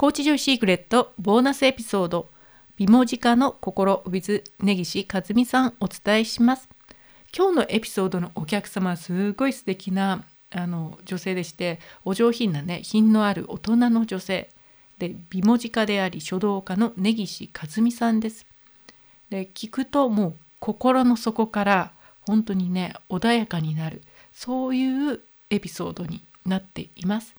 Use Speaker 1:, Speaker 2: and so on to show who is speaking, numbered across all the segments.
Speaker 1: コーチジョイシークレットボーナスエピソード美文字家の心 with 根岸和美さんお伝えします。今日のエピソードのお客様すごい素敵なあの女性でしてお上品なね品のある大人の女性で美文字家であり書道家の根岸和美さんです。で聞くともう心の底から本当にね穏やかになるそういうエピソードになっています。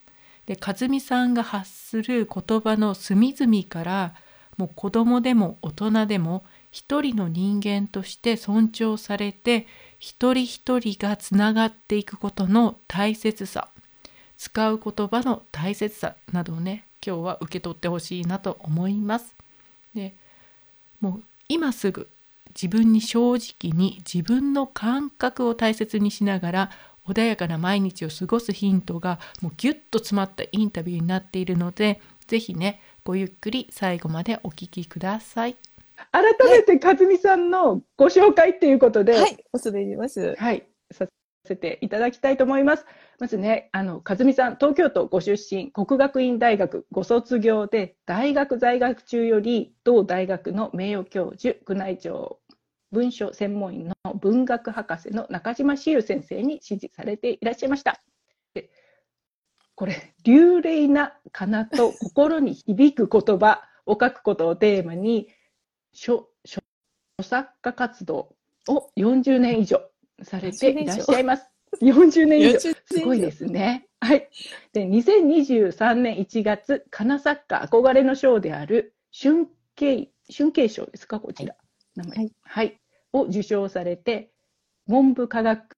Speaker 1: で和美さんが発する言葉の隅々からもう子供でも大人でも一人の人間として尊重されて一人一人がつながっていくことの大切さ使う言葉の大切さなどをね今日は受け取ってほしいなと思います。でもう今すぐ自分に正直に自分の感覚を大切にしながら穏やかな毎日を過ごすヒントがもうギュッと詰まったインタビューになっているので是非ねごゆっくり最後までお聞きください。
Speaker 2: 改めて和美さんのご紹介ということで、
Speaker 3: はい、恐れ入ります。
Speaker 2: はい、させていただきたいと思います。まずね、あの和美さん、東京都ご出身、国学院大学ご卒業で、大学在学中より同大学の名誉教授、宮内庁文書専門員の文学博士の中島志優先生に指示されていらっしゃいました。でこれ、流麗なかなと心に響く言葉を書くことをテーマに、書書作家活動を40年以上されていらっしゃいます。40年以上。すごいですね。はい。で、2023年1月、かな作家憧れの賞である春慶、春慶賞ですか、こちら。名前。はい。はい。を受賞されて、文部科学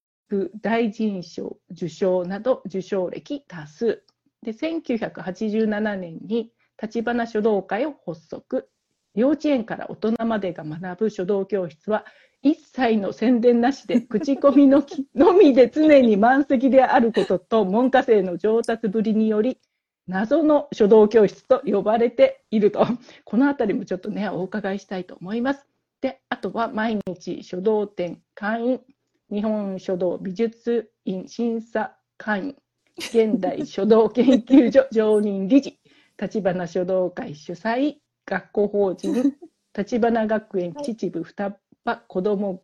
Speaker 2: 大臣賞受賞など受賞歴多数。で、1987年に立花書道会を発足。幼稚園から大人までが学ぶ書道教室は一切の宣伝なしで 口コミののみで常に満席であることと門下生の上達ぶりにより謎の書道教室と呼ばれているとこの辺りもちょっとねお伺いしたいと思います。であとは毎日書道展会員日本書道美術院審査会員現代書道研究所常任理事立花書道会主催学校法人立花学園秩父双葉子ども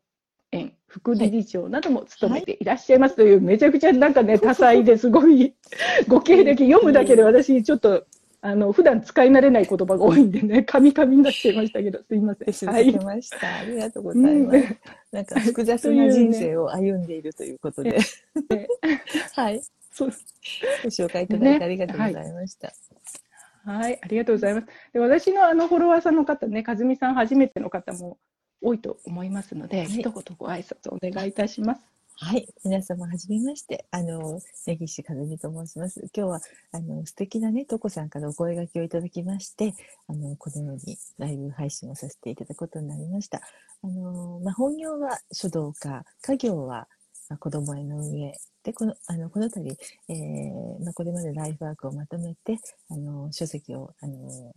Speaker 2: 園副理事長なども務めていらっしゃいますという、めちゃくちゃなんかね多彩ですごいご経歴読むだけで私ちょっとあの普段使い慣れない言葉が多いんでね、カミカミになっちゃいましたけど、すいません。
Speaker 3: 失礼しました、はい。ありがとうございます。なんか複雑な人生を歩んでいるということで。はい。そうご紹介いただいてありがとうございました。ね
Speaker 2: はい、はい、ありがとうございます。で私のあのフォロワーさんの方ね、和美さん初めての方も多いと思いますので、はい、一言ご挨拶お願いいたします。
Speaker 3: はい、皆様はじめまして、あの、根岸和美と申します。今日は、あの、素敵なね、とこさんからお声掛けをいただきまして、あの、このようにライブ配信をさせていただくことになりました。あの、まあ、本業は書道家、家業は、あ、子供への運営。で、この、あの、この度、えー、まあ、これまでライフワークをまとめて、あの、書籍を、あの、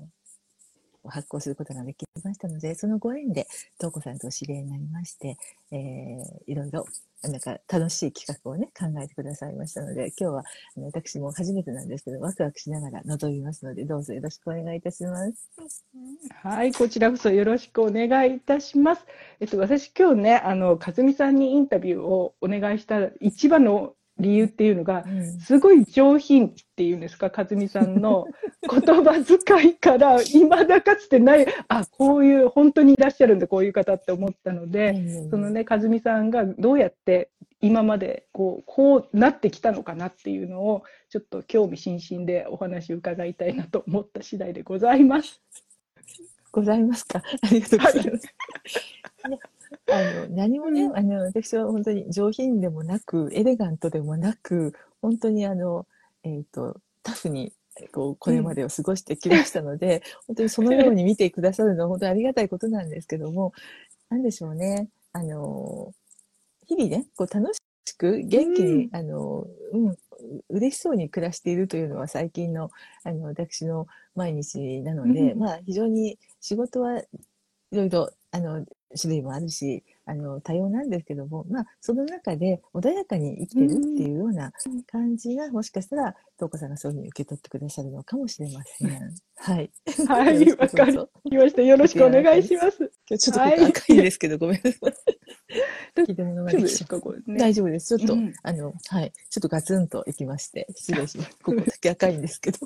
Speaker 3: 発行することができましたので、そのご縁で、東子さんとお知り合いになりまして、えー、いろいろ、なんか楽しい企画をね、考えてくださいましたので、今日はあの私も初めてなんですけど、ワクワクしながら臨みますので、どうぞよろしくお願いいたします。
Speaker 2: はい、こちらこそよろしくお願いいたします。えっと、私今日ね、あの、かずみさんにインタビューをお願いした一番の理由っていうのが、すごい上品っていうんですか、和美さんの 言葉遣いから、いまだかつてない、あ、こういう、本当にいらっしゃるんだ、こういう方って思ったので、そのね、和美さんがどうやって今までこう、こうなってきたのかなっていうのを、ちょっと興味津々でお話伺いたいなと思った次第でございます。
Speaker 3: ございますか？ありがとうございます。はい あの何もね、あの私は本当に上品でもなくエレガントでもなく本当にあの、えーと、タフにこうこれまでを過ごしてきましたので、うん、本当にそのように見てくださるのは本当にありがたいことなんですけども何でしょうね。あの日々ねこう楽しく元気に、うん、あのうん嬉しそうに暮らしているというのは最近のあの私の毎日なので、うん、まあ非常に仕事はいろいろあの種類もあるしあの多様なんですけども、まあ、その中で穏やかに生きてるっていうような感じが、もしかしたら東子さんがそういうふうに受け取ってくださるのかもしれません。はい。
Speaker 2: はい、わかりました。よろしくお願いします。
Speaker 3: 今日ちょっと赤いですけど、ごめんなさい。聞いてもら
Speaker 2: 大丈夫ですか、これね。
Speaker 3: 大丈夫です。ちょっと、
Speaker 2: うん
Speaker 3: あの、はい。ちょっとガツンといきまして、失礼します。ここだけ赤いんですけど。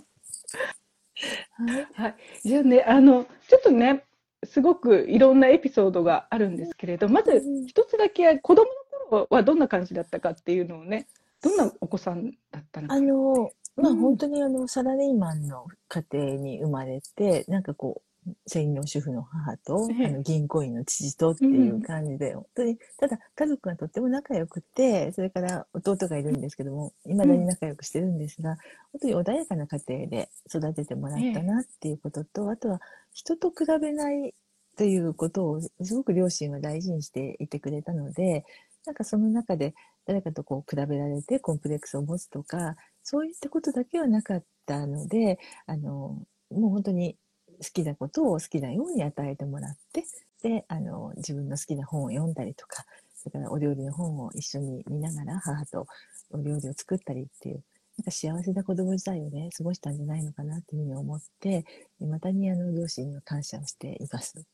Speaker 3: はい。
Speaker 2: はい、じゃあね、あの、ちょっとね、すごくいろんなエピソードがあるんですけれど、まず一つだけ子供の頃はどんな感じだったかっていうのをね、どんなお子さんだったのか。
Speaker 3: あの、まあ、
Speaker 2: うん
Speaker 3: 本当にあの、サラリーマンの家庭に生まれて、なんかこう、専業主婦の母と、
Speaker 2: ええ。
Speaker 3: あの銀行員の父とっていう感じで、本当に、ただ家族がとっても仲良くて、それから弟がいるんですけども、未だに仲良くしてるんですが、本当に穏やかな家庭で育ててもらったなっていうことと、あとは人と比べないということをすごく両親は大事にしていてくれたので、なんかその中で誰かとこう比べられてコンプレックスを持つとか、そういったことだけはなかったので、あの、もう本当に好きなことを好きなように与えてもらって、で、あの、自分の好きな本を読んだりとか、それからお料理の本を一緒に見ながら母とお料理を作ったりっていう、なんか幸せな子供時代をね、過ごしたんじゃないのかなっていうふうに思って、またにあの、両親には感謝をしています。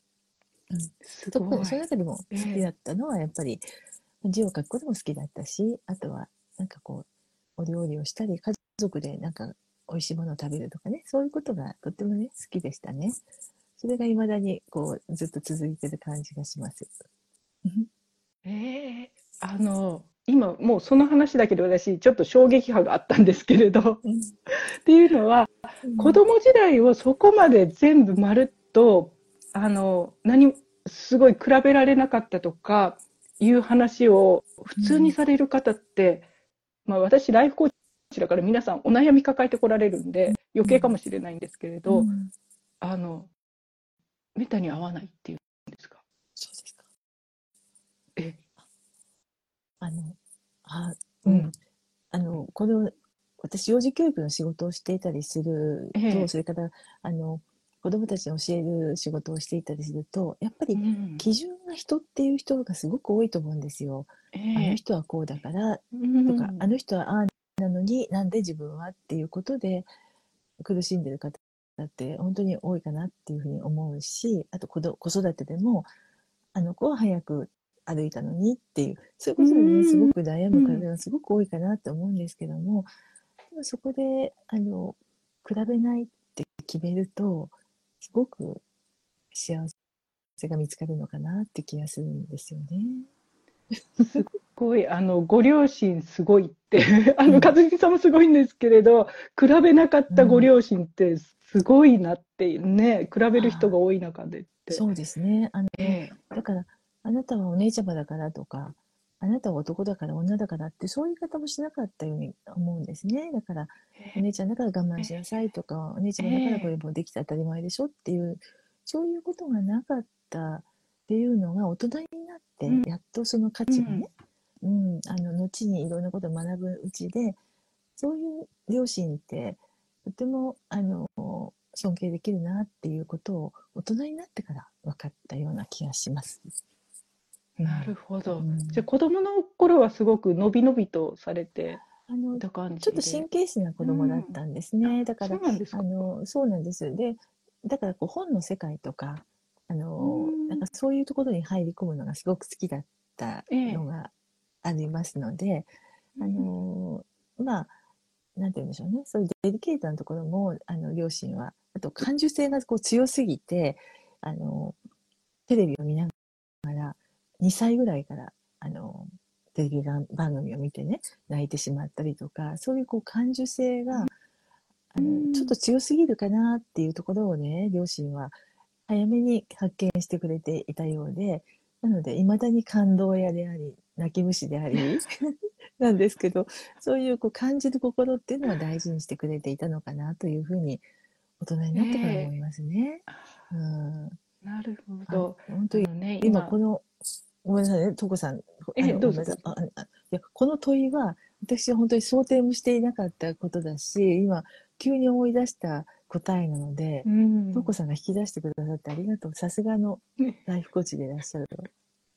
Speaker 2: すごい
Speaker 3: その中でも好きだったのはやっぱり字を書くことも好きだったしあとはなんかこうお料理をしたり家族でなんか美味しいものを食べるとかね。そういうことがとってもね好きでしたね。それが未だにこうずっと続いてる感じがします。
Speaker 2: ええあの、今もうその話だけで私ちょっと衝撃波があったんですけれど、っていうのは子供時代をそこまで全部まるっとあの何すごい比べられなかったとかいう話を普通にされる方って、まあ私ライフコーチだから皆さんお悩み抱えてこられるんで余計かもしれないんですけれど、
Speaker 3: うん。
Speaker 2: あのめったに合わないっていうんですか？
Speaker 3: そうですか。
Speaker 2: え？
Speaker 3: あのあ
Speaker 2: う
Speaker 3: うん。んあのこの私幼児教育の仕事をしていたりすると、
Speaker 2: え。え
Speaker 3: それからあの子どもたちに教える仕事をしていたりするとやっぱり
Speaker 2: うん。
Speaker 3: 基準が人っていう人がすごく多いと思うんですよ。
Speaker 2: え
Speaker 3: あの
Speaker 2: え
Speaker 3: 人はこうだからと
Speaker 2: うん。
Speaker 3: か、あの人はああなのになんで自分はっていうことで苦しんでる方って本当に多いかなっていうふうに思うしあと子ど子育てでもあの子は早く歩いたのにっていうそういうことで
Speaker 2: うん
Speaker 3: ねすごく悩む方がすごく多いかなって思うんですけどもでもそこであの比べないって決めるとすごく幸せが見つかるのかなって気がするんですよね。
Speaker 2: す ごい、あの、ご両親すごいって、あの、
Speaker 3: うん
Speaker 2: 和樹さんもすごいんですけれど、比べなかったご両親ってすごいなってね、比べる人が多い中でって。
Speaker 3: そうですね。あの
Speaker 2: え
Speaker 3: だから、あなたはお姉ちゃまだからとか、あなたは男だから女だからって、そういう言い方もしなかったように思うんですね。だから、お姉ちゃんだから我慢しなさいとか、お姉ちゃまだからこれもできて当たり前でしょっていう、そういうことがなかったっていうのが大人になって、
Speaker 2: うん。
Speaker 3: やっとその価値がね、うん、あの、後にいろんなことを学ぶうちで、そういう両親って、とても、あの、尊敬できるなっていうことを大人になってから分かったような気がします。
Speaker 2: なるほど。
Speaker 3: うん
Speaker 2: じゃあ子供の頃はすごくのびのびとされて
Speaker 3: あのちょっと
Speaker 2: で。
Speaker 3: 神経質な子供だったんですね。だから
Speaker 2: そうなんですか？
Speaker 3: あのそうなんです。で、だからこう本の世界とかあの
Speaker 2: うん
Speaker 3: なんかそういうところに入り込むのがすごく好きだったのがありますので、あのまあなんて言うんでしょうね。そういうデリケートなところもあの両親はあと感受性がこう強すぎてあのテレビを見ながら2歳ぐらいからあのテレビ番番組を見てね泣いてしまったりとかそういうこう感受性が、あ
Speaker 2: うん。
Speaker 3: のちょっと強すぎるかなっていうところをね両親は早めに発見してくれていたようでなのでいまだに感動屋であり泣き虫であり なんですけどそういうこう感じる心っていうのは大事にしてくれていたのかなというふうに大人になってから思いますね。うん
Speaker 2: なるほ
Speaker 3: あ
Speaker 2: ど。
Speaker 3: 本当に
Speaker 2: ね、
Speaker 3: 今このごめんなさいね、とこさん。
Speaker 2: えどうぞ
Speaker 3: いやこの問いは、私は本当に想定もしていなかったことだし、今、急に思い出した答えなので、
Speaker 2: うん。
Speaker 3: とこさんが引き出してくださってありがとう。さすがの
Speaker 2: ね。
Speaker 3: ライフコーチでいらっしゃる。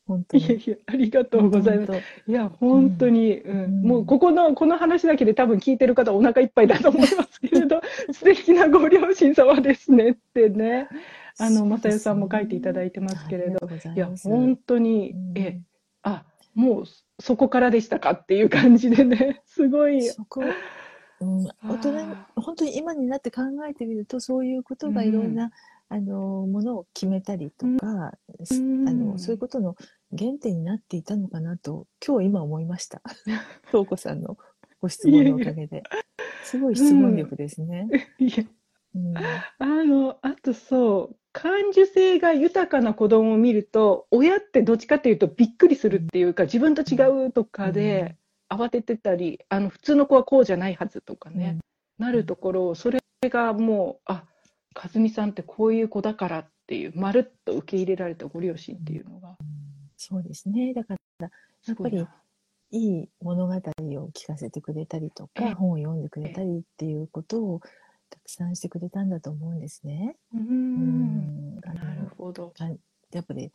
Speaker 3: 本当に。
Speaker 2: いやいや、ありがとうございます。
Speaker 3: 本
Speaker 2: いや、本当に、うん。
Speaker 3: うん。
Speaker 2: もうここの、この話だけで多分聞いてる方お腹いっぱいだと思いますけれど、素敵なご両親様ですねってね、あの、正代さんも書いていただいてますけれど、いや、本当に
Speaker 3: うん、
Speaker 2: え、あ、もうそこからでしたかっていう感じでね、すごい、
Speaker 3: そこ、うん、大人本当に今になって考えてみるとそういうことがいろんな、あのものを決めたりとか、す
Speaker 2: うん。
Speaker 3: あのそういうことの原点になっていたのかなと今日今思いました。東子さんのご質問のおかげで。すごい質問力ですね。
Speaker 2: いや、
Speaker 3: うん。
Speaker 2: あの、あとそう、感受性が豊かな子供を見ると、親ってどっちかっていうとびっくりするっていうか、自分と違うとかで慌ててたり、あの、普通の子はこうじゃないはずとかね、なるところ、それがもう、あ、和美さんってこういう子だからっていう、まるっと受け入れられたご両親っていうのが、
Speaker 3: そうですね。だから。やっいい物語を聞かせてくれたりと
Speaker 2: ええ
Speaker 3: か本を読んでくれたりっていうことをたくさんしてくれたんだと思うんですね。
Speaker 2: う
Speaker 3: ん
Speaker 2: なるほど。
Speaker 3: やっぱり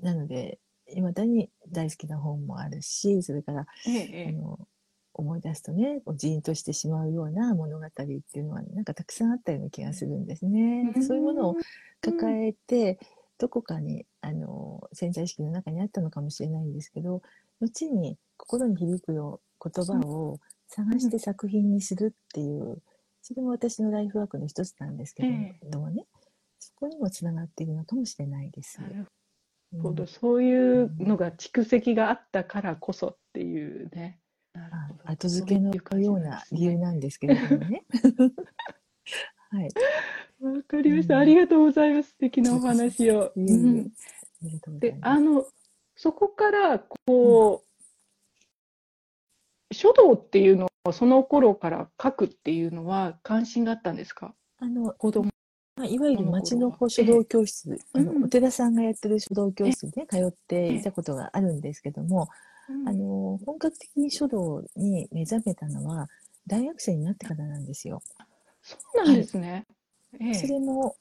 Speaker 3: なのでいまだに大好きな本もあるしそれから
Speaker 2: ええ、え
Speaker 3: あの思い出すとねこうジーンとしてしまうような物語っていうのはなんかたくさんあったような気がするんですね。でそういうものを抱えてどこかにあの潜在意識の中にあったのかもしれないんですけど後に心に響くよう言葉を探して作品にするっていうそれも私のライフワークの一つなんですけ
Speaker 2: え
Speaker 3: どもねそこにもつながっているのかもしれないです。
Speaker 2: ほど、そういうのが蓄積があったからこそっていうね。
Speaker 3: 後付けのような理由なんですけれどもね。はい。
Speaker 2: わかりました。
Speaker 3: うん
Speaker 2: ありがとうございます。素敵なお話を。で。あの、そこから、こう、書道っていうのは、その頃から書くっていうのは関心があったんですか？
Speaker 3: あの、
Speaker 2: 子供。
Speaker 3: まあ、いわゆる町の書道教室、あの
Speaker 2: うん。
Speaker 3: お寺さんがやってる書道教室にね、通っていたことがあるんですけども、
Speaker 2: うん。
Speaker 3: あの、本格的に書道に目覚めたのは、大学生になってからなんですよ。
Speaker 2: そうなんですね。ええ。
Speaker 3: それも、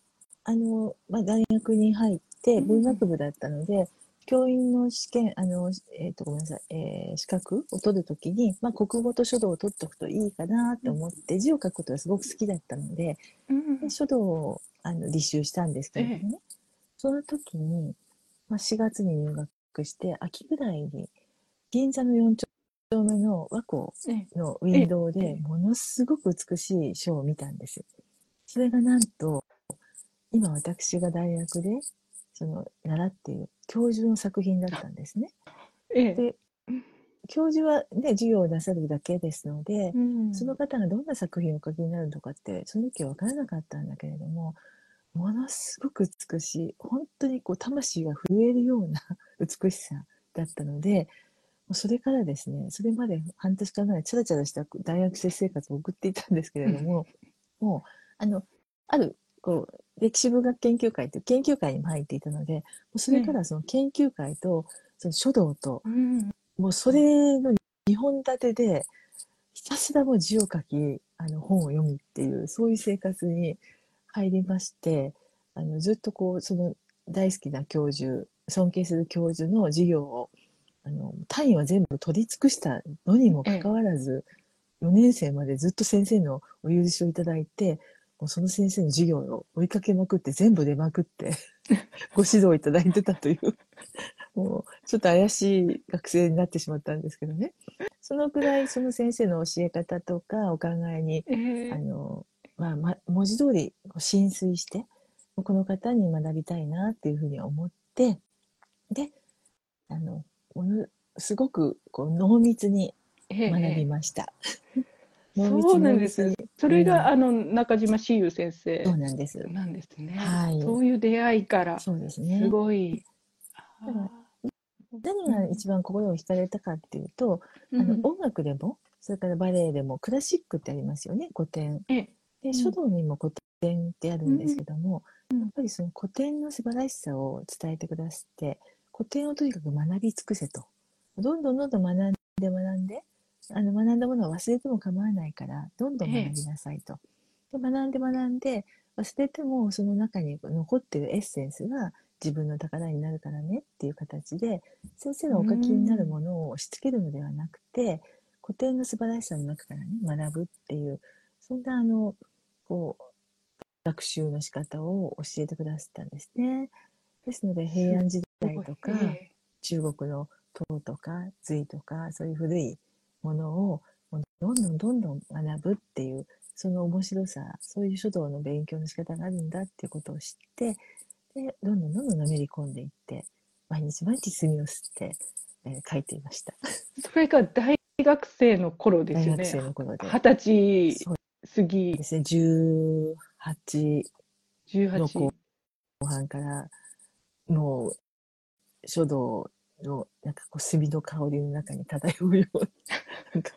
Speaker 3: あの、まあ、大学に入って
Speaker 2: うん。
Speaker 3: 文学部だったので、教員の試験、あの、えっ、と、ごめんなさい、えー資格を取るときに、まあ、国語と書道を取っておくといいかなと思って、字を書くことがすごく好きだったので、
Speaker 2: うん。
Speaker 3: で書道をあの履修したんですけれどもね、その時に、まあ、4月に入学して、秋ぐらいに、銀座の4丁目の和光
Speaker 2: ええ。
Speaker 3: のウィンドウ
Speaker 2: え
Speaker 3: で
Speaker 2: え
Speaker 3: ものすごく美しい書を見たんです。それがなんと、今私が大学でその習っている教授の作品だったんですね。
Speaker 2: ええ。
Speaker 3: で教授はね、授業をなさるだけですので、
Speaker 2: うん。
Speaker 3: その方がどんな作品をお書きになるのかって、その時は分からなかったんだけれども、ものすごく美しい、本当にこう魂が震えるような 美しさだったので、それからですね、それまで半年間ぐらいチャラチャラした大学生生活を送っていたんですけれども、もう、あの、ある、こう、歴史文学研究会という研究会にも入っていたので、それからその研究会と、その書道と、
Speaker 2: うん
Speaker 3: もうそれの2本立てで、ひたすらもう字を書き、あの本を読むっていう、そういう生活に入りまして、あのずっとこう、その大好きな教授、尊敬する教授の授業を、あの単位は全部取り尽くしたのにもかかわらず、4年生までずっと先生のお許しをいただいて、もうその先生の授業を追いかけまくって、全部出まくって、ご指導いただいてたという、もうちょっと怪しい学生になってしまったんですけどね。そのくらいその先生の教え方とかお考えに、
Speaker 2: ええ
Speaker 3: あの、まあ、ま、文字通り浸水して、この方に学びたいなっていうふうに思って、で、あの、ものすごくこう濃密に
Speaker 2: ええ
Speaker 3: 学びました。
Speaker 2: そうなんですそれが、
Speaker 3: うん
Speaker 2: あの中島志優先生
Speaker 3: そうなんです。
Speaker 2: なんですね。
Speaker 3: はい
Speaker 2: そういう出会いからす
Speaker 3: そうですね。
Speaker 2: ごい。
Speaker 3: 何が一番心を惹かれたかっていうと、
Speaker 2: ーうん
Speaker 3: あの音楽でも、それからバレエでもクラシックってありますよね、古典。
Speaker 2: ええ
Speaker 3: で、
Speaker 2: ん
Speaker 3: 書道にも古典ってあるんですけども、
Speaker 2: うん
Speaker 3: やっぱりその古典の素晴らしさを伝えてくださって、古典をとにかく学び尽くせと。どんどんどんどん学んで学んで、あの学んだものは忘れても構わないから、どんどん学びなさいと。で学んで学んで忘れてもその中に残ってるエッセンスが自分の宝になるからねっていう形で先生がお書きになるものを押し付けるのではなくて古典の素晴らしさの中からね学ぶっていうそんなあのこう学習の仕方を教えてくださったんですね。ですので平安時代とか中国の唐とか隋とかそういう古いものをどんどんどんどん学ぶっていうその面白さそういう書道の勉強の仕方があるんだっていうことを知ってでどんどんどんどんのめり込んでいって毎日毎日墨を吸って、えー、書いていました。
Speaker 2: それが大学生の頃ですよね。二十歳過ぎ
Speaker 3: ですね。18の後半からもう書道のなんかこう墨の香りの中に漂うようなんか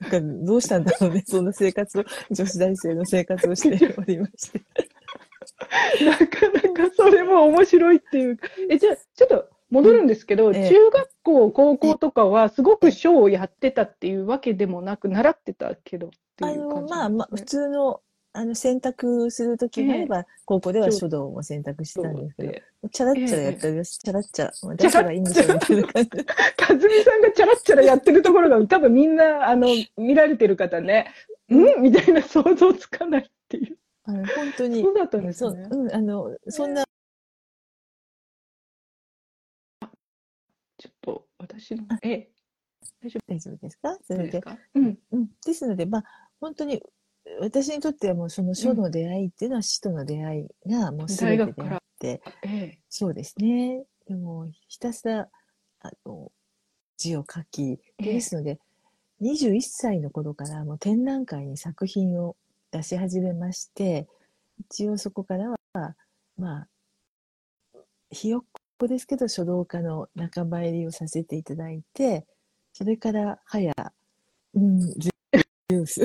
Speaker 3: なんかどうしたんだろうね。そんな生活を女子大生の生活をしておりまして。
Speaker 2: なかなかそれも面白いっていうえじゃあちょっと戻るんですけど、ええ、中学校高校とかはすごく書をやってたっていうわけでもなく習ってたけどっていう感じ、ね、あの
Speaker 3: まあまあ普通のあの選択するときがあれば、高校では書道も選択したんですけど、チャラッチャラやってるよ、チャラッチャラ。出せばいいんでしょみたいな感じ。
Speaker 2: かずみさんがチャラッチャラやってるところが多分みんな、あの、見られてる方ね、うんみたいな想像つかないっていう。
Speaker 3: あの本当に。
Speaker 2: そうだったんですね。
Speaker 3: うん、あの、そんな。
Speaker 2: ちょっと、私の、え
Speaker 3: 大丈夫？大丈夫ですか？それで。
Speaker 2: うん。
Speaker 3: うん。ですので、まあ、本当に私にとってはもうその書の出会いっていうのは死との出会いがもう全てであって、
Speaker 2: ええ、
Speaker 3: そうですね。でもひたすらあの字を書き、ですので、え、21歳の頃からもう展覧会に作品を出し始めまして、一応そこからは、まあ、ひよっこですけど書道家の仲間入りをさせていただいて、それから早、うん、ジュース。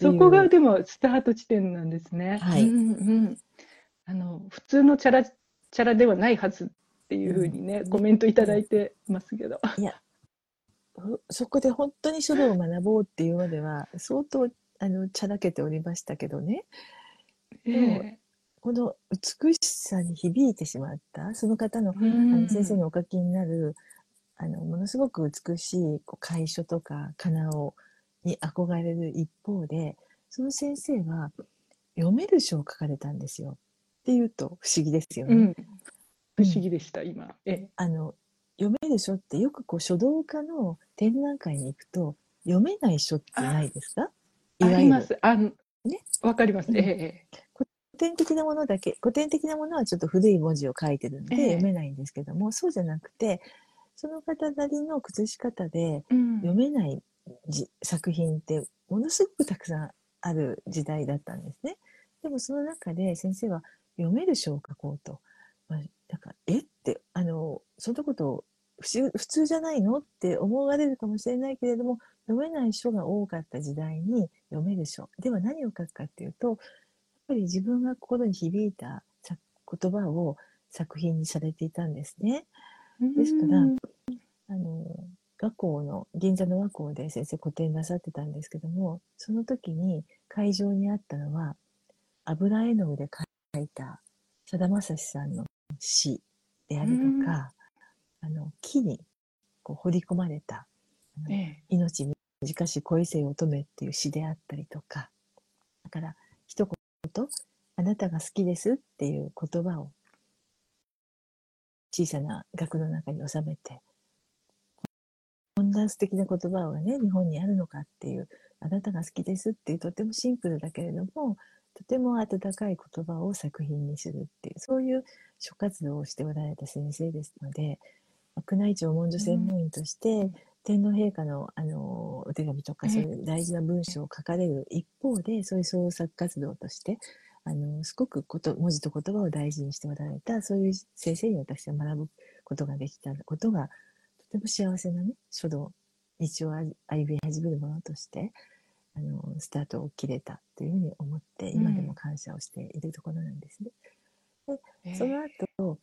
Speaker 2: そこがでもスタート地点なんですね。
Speaker 3: はい。うんう
Speaker 2: ん、あの普通のチャラチャラではないはずっていうふうにね、うん、コメントいただいてますけど。
Speaker 3: いや、そこで本当に書道を学ぼうっていうまでは相当あのチャラけておりましたけどね。えー、この美しさに響いてしまったその方の,、あの先生のお書きになるあのものすごく美しいこう楷書とか仮名をに憧れる一方でその先生は読める書を書かれたんですよ。っていうと不思議ですよね。うん、
Speaker 2: 不思議でした、うん、今。
Speaker 3: えあの読める書ってよくこう書道家の展覧会に行くと読めない書ってないですか？
Speaker 2: あります。あね、わかります。え
Speaker 3: え古典的なものだけ古典的なものはちょっと古い文字を書いてるんで読めないんですけども、えー、そうじゃなくてその方なりの崩し方で読めないじ、うん、作品ってものすごくたくさんある時代だったんですね。でもその中で先生は読める書を書こうと。まあ、なんかえってあのそんなこと普通じゃないのって思われるかもしれないけれども読めない書が多かった時代に読める書では何を書くかっていうとぱり自分が心に響いた言葉を作品にされていたんですね。ですから、あの、学校の、銀座の和光で先生個展なさってたんですけども、その時に会場にあったのは、油絵の具で描いたさだまさしさんの詩であるとか、あの、木にこう彫り込まれた、ええ、命短し恋せ乙女っていう詩であったりとか、だから一言、と？あなたが好きですっていう言葉を小さな額の中に収めて、こんな素敵な言葉がね、日本にあるのかっていう、あなたが好きですっていうとてもシンプルだけれども、とても温かい言葉を作品にするっていう、そういう諸活動をしておられた先生ですので、宮内庁文書専門員として、うん、天皇陛下のあのお手紙とかそういう大事な文章を書かれる一方で、そういう創作活動としてあの、すごくこと、文字と言葉を大事にしておられた、そういう先生に私は学ぶことができたことが、とても幸せなね、書道、道を歩み始めるものとして、あの、スタートを切れたというふうに思って、今でも感謝をしているところなんですね。で、その後、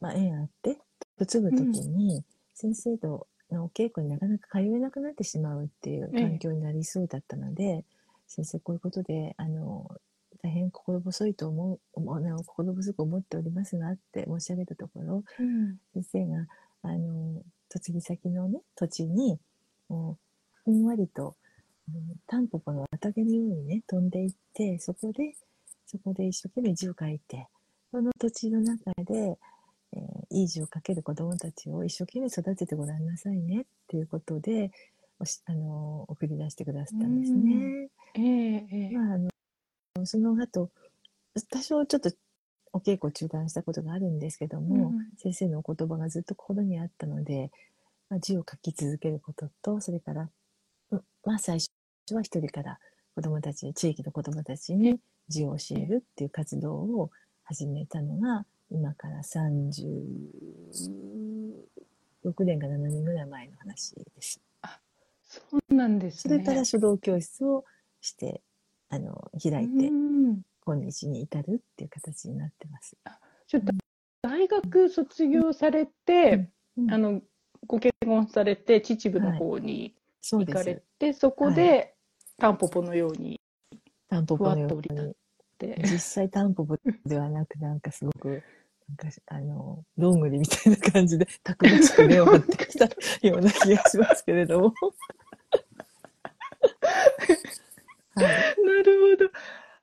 Speaker 3: まあ、縁あって、嫁ぐ時に、先生とのお稽古になかなか通えなくなってしまうっていう
Speaker 2: ええ。
Speaker 3: 環境になりそうだったので、先生こういうことであの大変心細いと思う心細く思っておりますがって申し上げたところ
Speaker 2: うん。
Speaker 3: 先生があの嫁ぎ先のね土地にもうふんわりと、うん、タンポポの畑のようにね飛んでいってそこでそこで一生懸命字を書いてその土地の中で、えーいい字を書ける子どもたちを一生懸命育ててごらんなさいねっていうことでおしあの送り出してくださったんですね。まあ、あのその後多少ちょっとお稽古を中断したことがあるんですけども、
Speaker 2: うん
Speaker 3: 先生のお言葉がずっと心にあったので、まあ、字を書き続けることとそれから、うんまあ、最初は一人から子どもたち地域の子どもたちに字を教えるっていう活動を始めたのが今から36年か7年ぐらい前の話です。
Speaker 2: そうなんですね。
Speaker 3: それから書道教室をしてあの開いて、
Speaker 2: うん
Speaker 3: 今日に至るっていう形になってます。
Speaker 2: ちょっと大学卒業されて、
Speaker 3: うん
Speaker 2: あのご結婚されて秩父の方に行かれ
Speaker 3: す。
Speaker 2: て、そこで、タンポポのように
Speaker 3: タンポポのように
Speaker 2: って、
Speaker 3: 実際タンポポではなくなんかすごくなんかあのどんぐりみたいな感じでたくましく根を張ってきたような気がしますけれども。はい
Speaker 2: なるほど。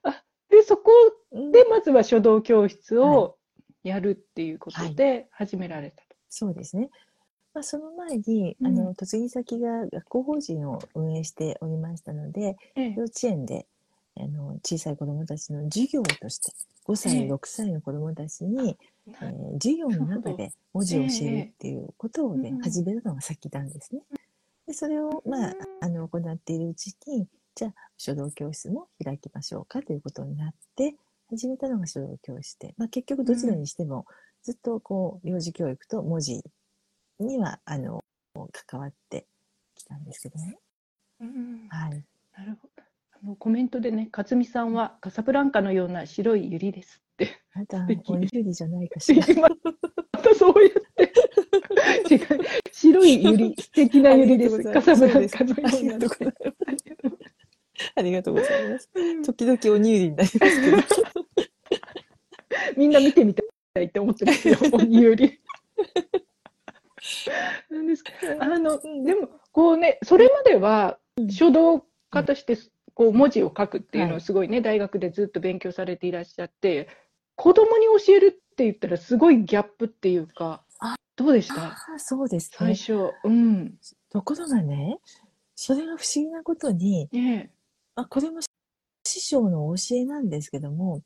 Speaker 2: あでそこ
Speaker 3: うん
Speaker 2: でまずは書道教室をやるっていうことで始められたと。
Speaker 3: そうですね。まあ、その前に、
Speaker 2: うん
Speaker 3: あの嫁ぎ先が学校法人を運営しておりましたので、
Speaker 2: ええ
Speaker 3: 幼稚園であの小さい子どもたちの授業として5歳、
Speaker 2: ええ。
Speaker 3: 6歳の子どもたちに、えー授業の中で文字を教えるっていうことをね、
Speaker 2: うん。
Speaker 3: 始めたのが先なんですね。でそれを、まあ、あの行っているうちにじゃあ書道教室も開きましょうかということになって始めたのが書道教室で、まあ、結局どちらにしてもずっとこう幼児教育と文字にはあの関わってきたんですけどね。
Speaker 2: うん。
Speaker 3: はい、
Speaker 2: なるほのコメントでね、勝美さんはカサブランカのような白い百合ですって。
Speaker 3: たじゃないかしら。
Speaker 2: またそうやって。違う。白い百合、素敵な百合で す。カサブランカの
Speaker 3: あり
Speaker 2: ような
Speaker 3: がとうございます。ありがとうございます。時々おにぎりになりますけど。
Speaker 2: みんな見てみたいって思ってますよ、鬼より。なんですか？あの、
Speaker 3: うん
Speaker 2: でも、こうね、それまでは書道家として、こう文字を書くっていうの
Speaker 3: はい
Speaker 2: をすごいね、大学でずっと勉強されていらっしゃって、子供に教えるって言ったらすごいギャップっていうか
Speaker 3: あ、
Speaker 2: どうでした？
Speaker 3: そうですね。
Speaker 2: 最初。うん。
Speaker 3: ところがね、それが不思議なことに、
Speaker 2: ね
Speaker 3: あ、これも師匠の教えなんですけども、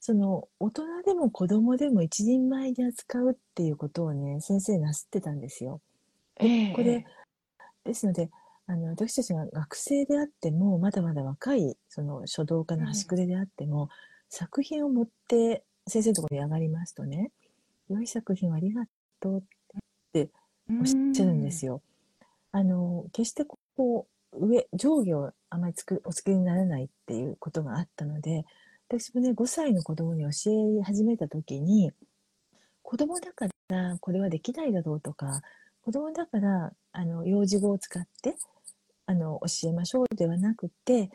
Speaker 3: その大人でも子供でも一人前に扱うっていうことをね、先生なすってたんですよ。
Speaker 2: え。ええ
Speaker 3: これ、ですので、あの私たちが学生であっても、まだまだ若いその書道家の端くれであっても、作品を持って先生のところに上がりますとね、良い作品をありがとうっておっしゃるんですよ。あの決してこう上上下をあまりつくお作りにならないっていうことがあったので私もね5歳の子供に教え始めた時に子供だからこれはできないだろうとか子供だからあの幼児語を使ってあの教えましょうではなくて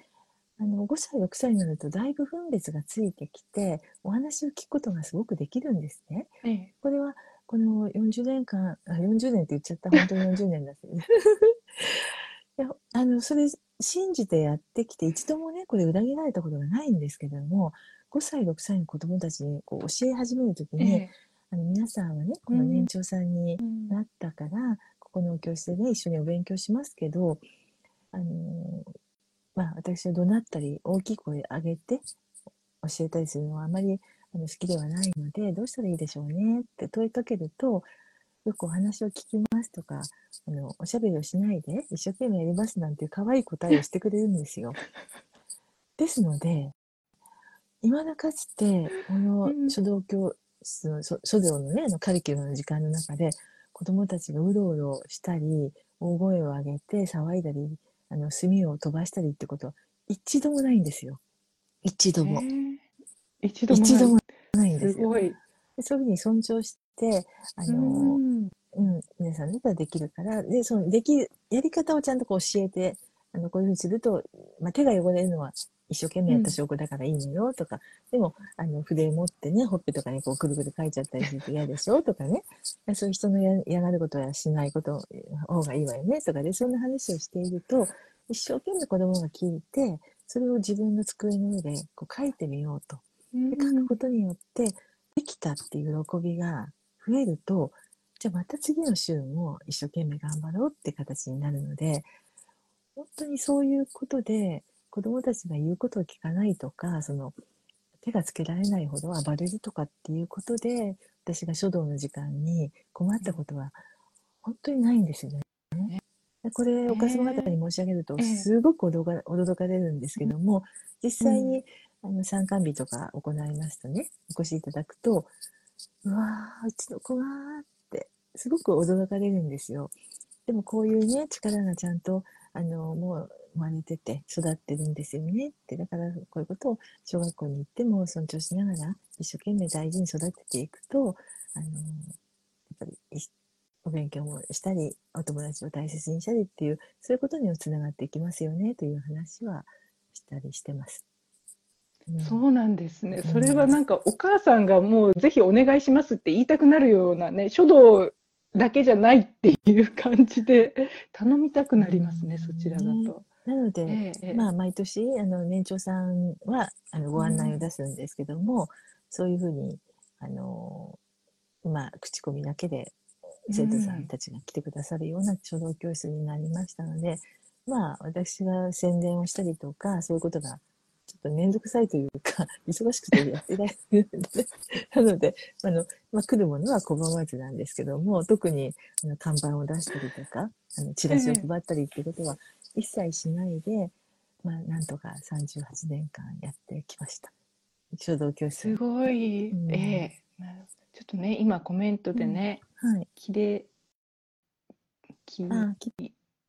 Speaker 3: あの5歳6歳になるとだいぶ分別がついてきてお話を聞くことがすごくできるんですね。
Speaker 2: ええ。
Speaker 3: これはこの40年間あ40年って言っちゃった。本当に40年だけどね。いやあのそれ信じてやってきて一度もねこれ裏切られたことがないんですけれども5歳6歳の子どもたちにこう教え始める時に、
Speaker 2: ええ。
Speaker 3: あの皆さんはねこの年長さんに
Speaker 2: うん
Speaker 3: なったから、ここのお教室でね一緒にお勉強しますけどあのまあ私は怒鳴ったり大きい声上げて教えたりするのはあまりあの好きではないのでどうしたらいいでしょうねって問いかけるとよくお話を聞きますとかあのおしゃべりをしないで一生懸命やりますなんていう可愛い答えをしてくれるんですよ。ですので未だかつてこの
Speaker 2: うん
Speaker 3: 書道教室の書書道のねあのカリキュラムの時間の中で子どもたちがうろうろしたり大声を上げて騒いだりあの墨を飛ばしたりってことは一度もないんですよ。一度も。
Speaker 2: ええ一度もない
Speaker 3: 一度もないんですすよ。
Speaker 2: ごい。
Speaker 3: でそういうふうに尊重してあの、
Speaker 2: うん
Speaker 3: うん、皆さんだったらできるから、で、その、できる、やり方をちゃんとこう教えて、あの、こういうふうにすると、まあ、手が汚れるのは一生懸命やった証拠だからいいのよとか、でも、あの、筆持ってね、ほっぺとかにこう、くるくる書いちゃったりすると嫌でしょとかね、そういう人のや嫌がることはしないこと方がいいわよねとかで、そんな話をしていると、一生懸命子供が聞いて、それを自分の机の上でこう書いてみようと。で書くことによって、できたっていう喜びが増えると、じゃあまた次の週も一生懸命頑張ろうって形になるので、本当にそういうことで子供たちが言うことを聞かないとか、その手がつけられないほど暴れるとかっていうことで、私が書道の時間に困ったことは本当にないんですよね。でこれ、お母様方に申し上げると
Speaker 2: ええ、
Speaker 3: すごく驚か驚かれるんですけども、実際に、あの参観日とか行いますとね、お越しいただくと、うわー、うちの子がーって、すごく驚かれるんですよ。でもこういうね、力がちゃんと、あの、もう生まれてて育ってるんですよねって。だからこういうことを小学校に行っても尊重しながら一生懸命大事に育てていくと、あの、やっぱりいお勉強もしたり、お友達を大切にしたりっていう、そういうことにもつながっていきますよねという話はしたりしてます。うん
Speaker 2: そうなんですね。
Speaker 3: うん
Speaker 2: それはなんかお母さんがもうぜひお願いしますって言いたくなるようなね、書道だけじゃないっていう感じで頼みたくなりますね、
Speaker 3: うん
Speaker 2: そちらだと。
Speaker 3: なので、
Speaker 2: ええええ。
Speaker 3: まあ、毎年あの年長さんはあのご案内を出すんですけども、そういうふうにあの、まあ、口コミだけで生徒さんたちが来てくださるような書道教室になりましたので、まあ、私が宣伝をしたりとかそういうことがちょっと面倒くさいというか 忙しくてやってられるのでなのであの、まあ、来るものは拒まずなんですけども特にあの看板を出したりとかあのチラシを配ったりっていうことは一切しないで、まあ、なんとか38年間やってきました。書道教室
Speaker 2: す。ごい、
Speaker 3: うん
Speaker 2: ええなちょっとね、今コメントでね、
Speaker 3: はい。
Speaker 2: きれき
Speaker 3: あ、き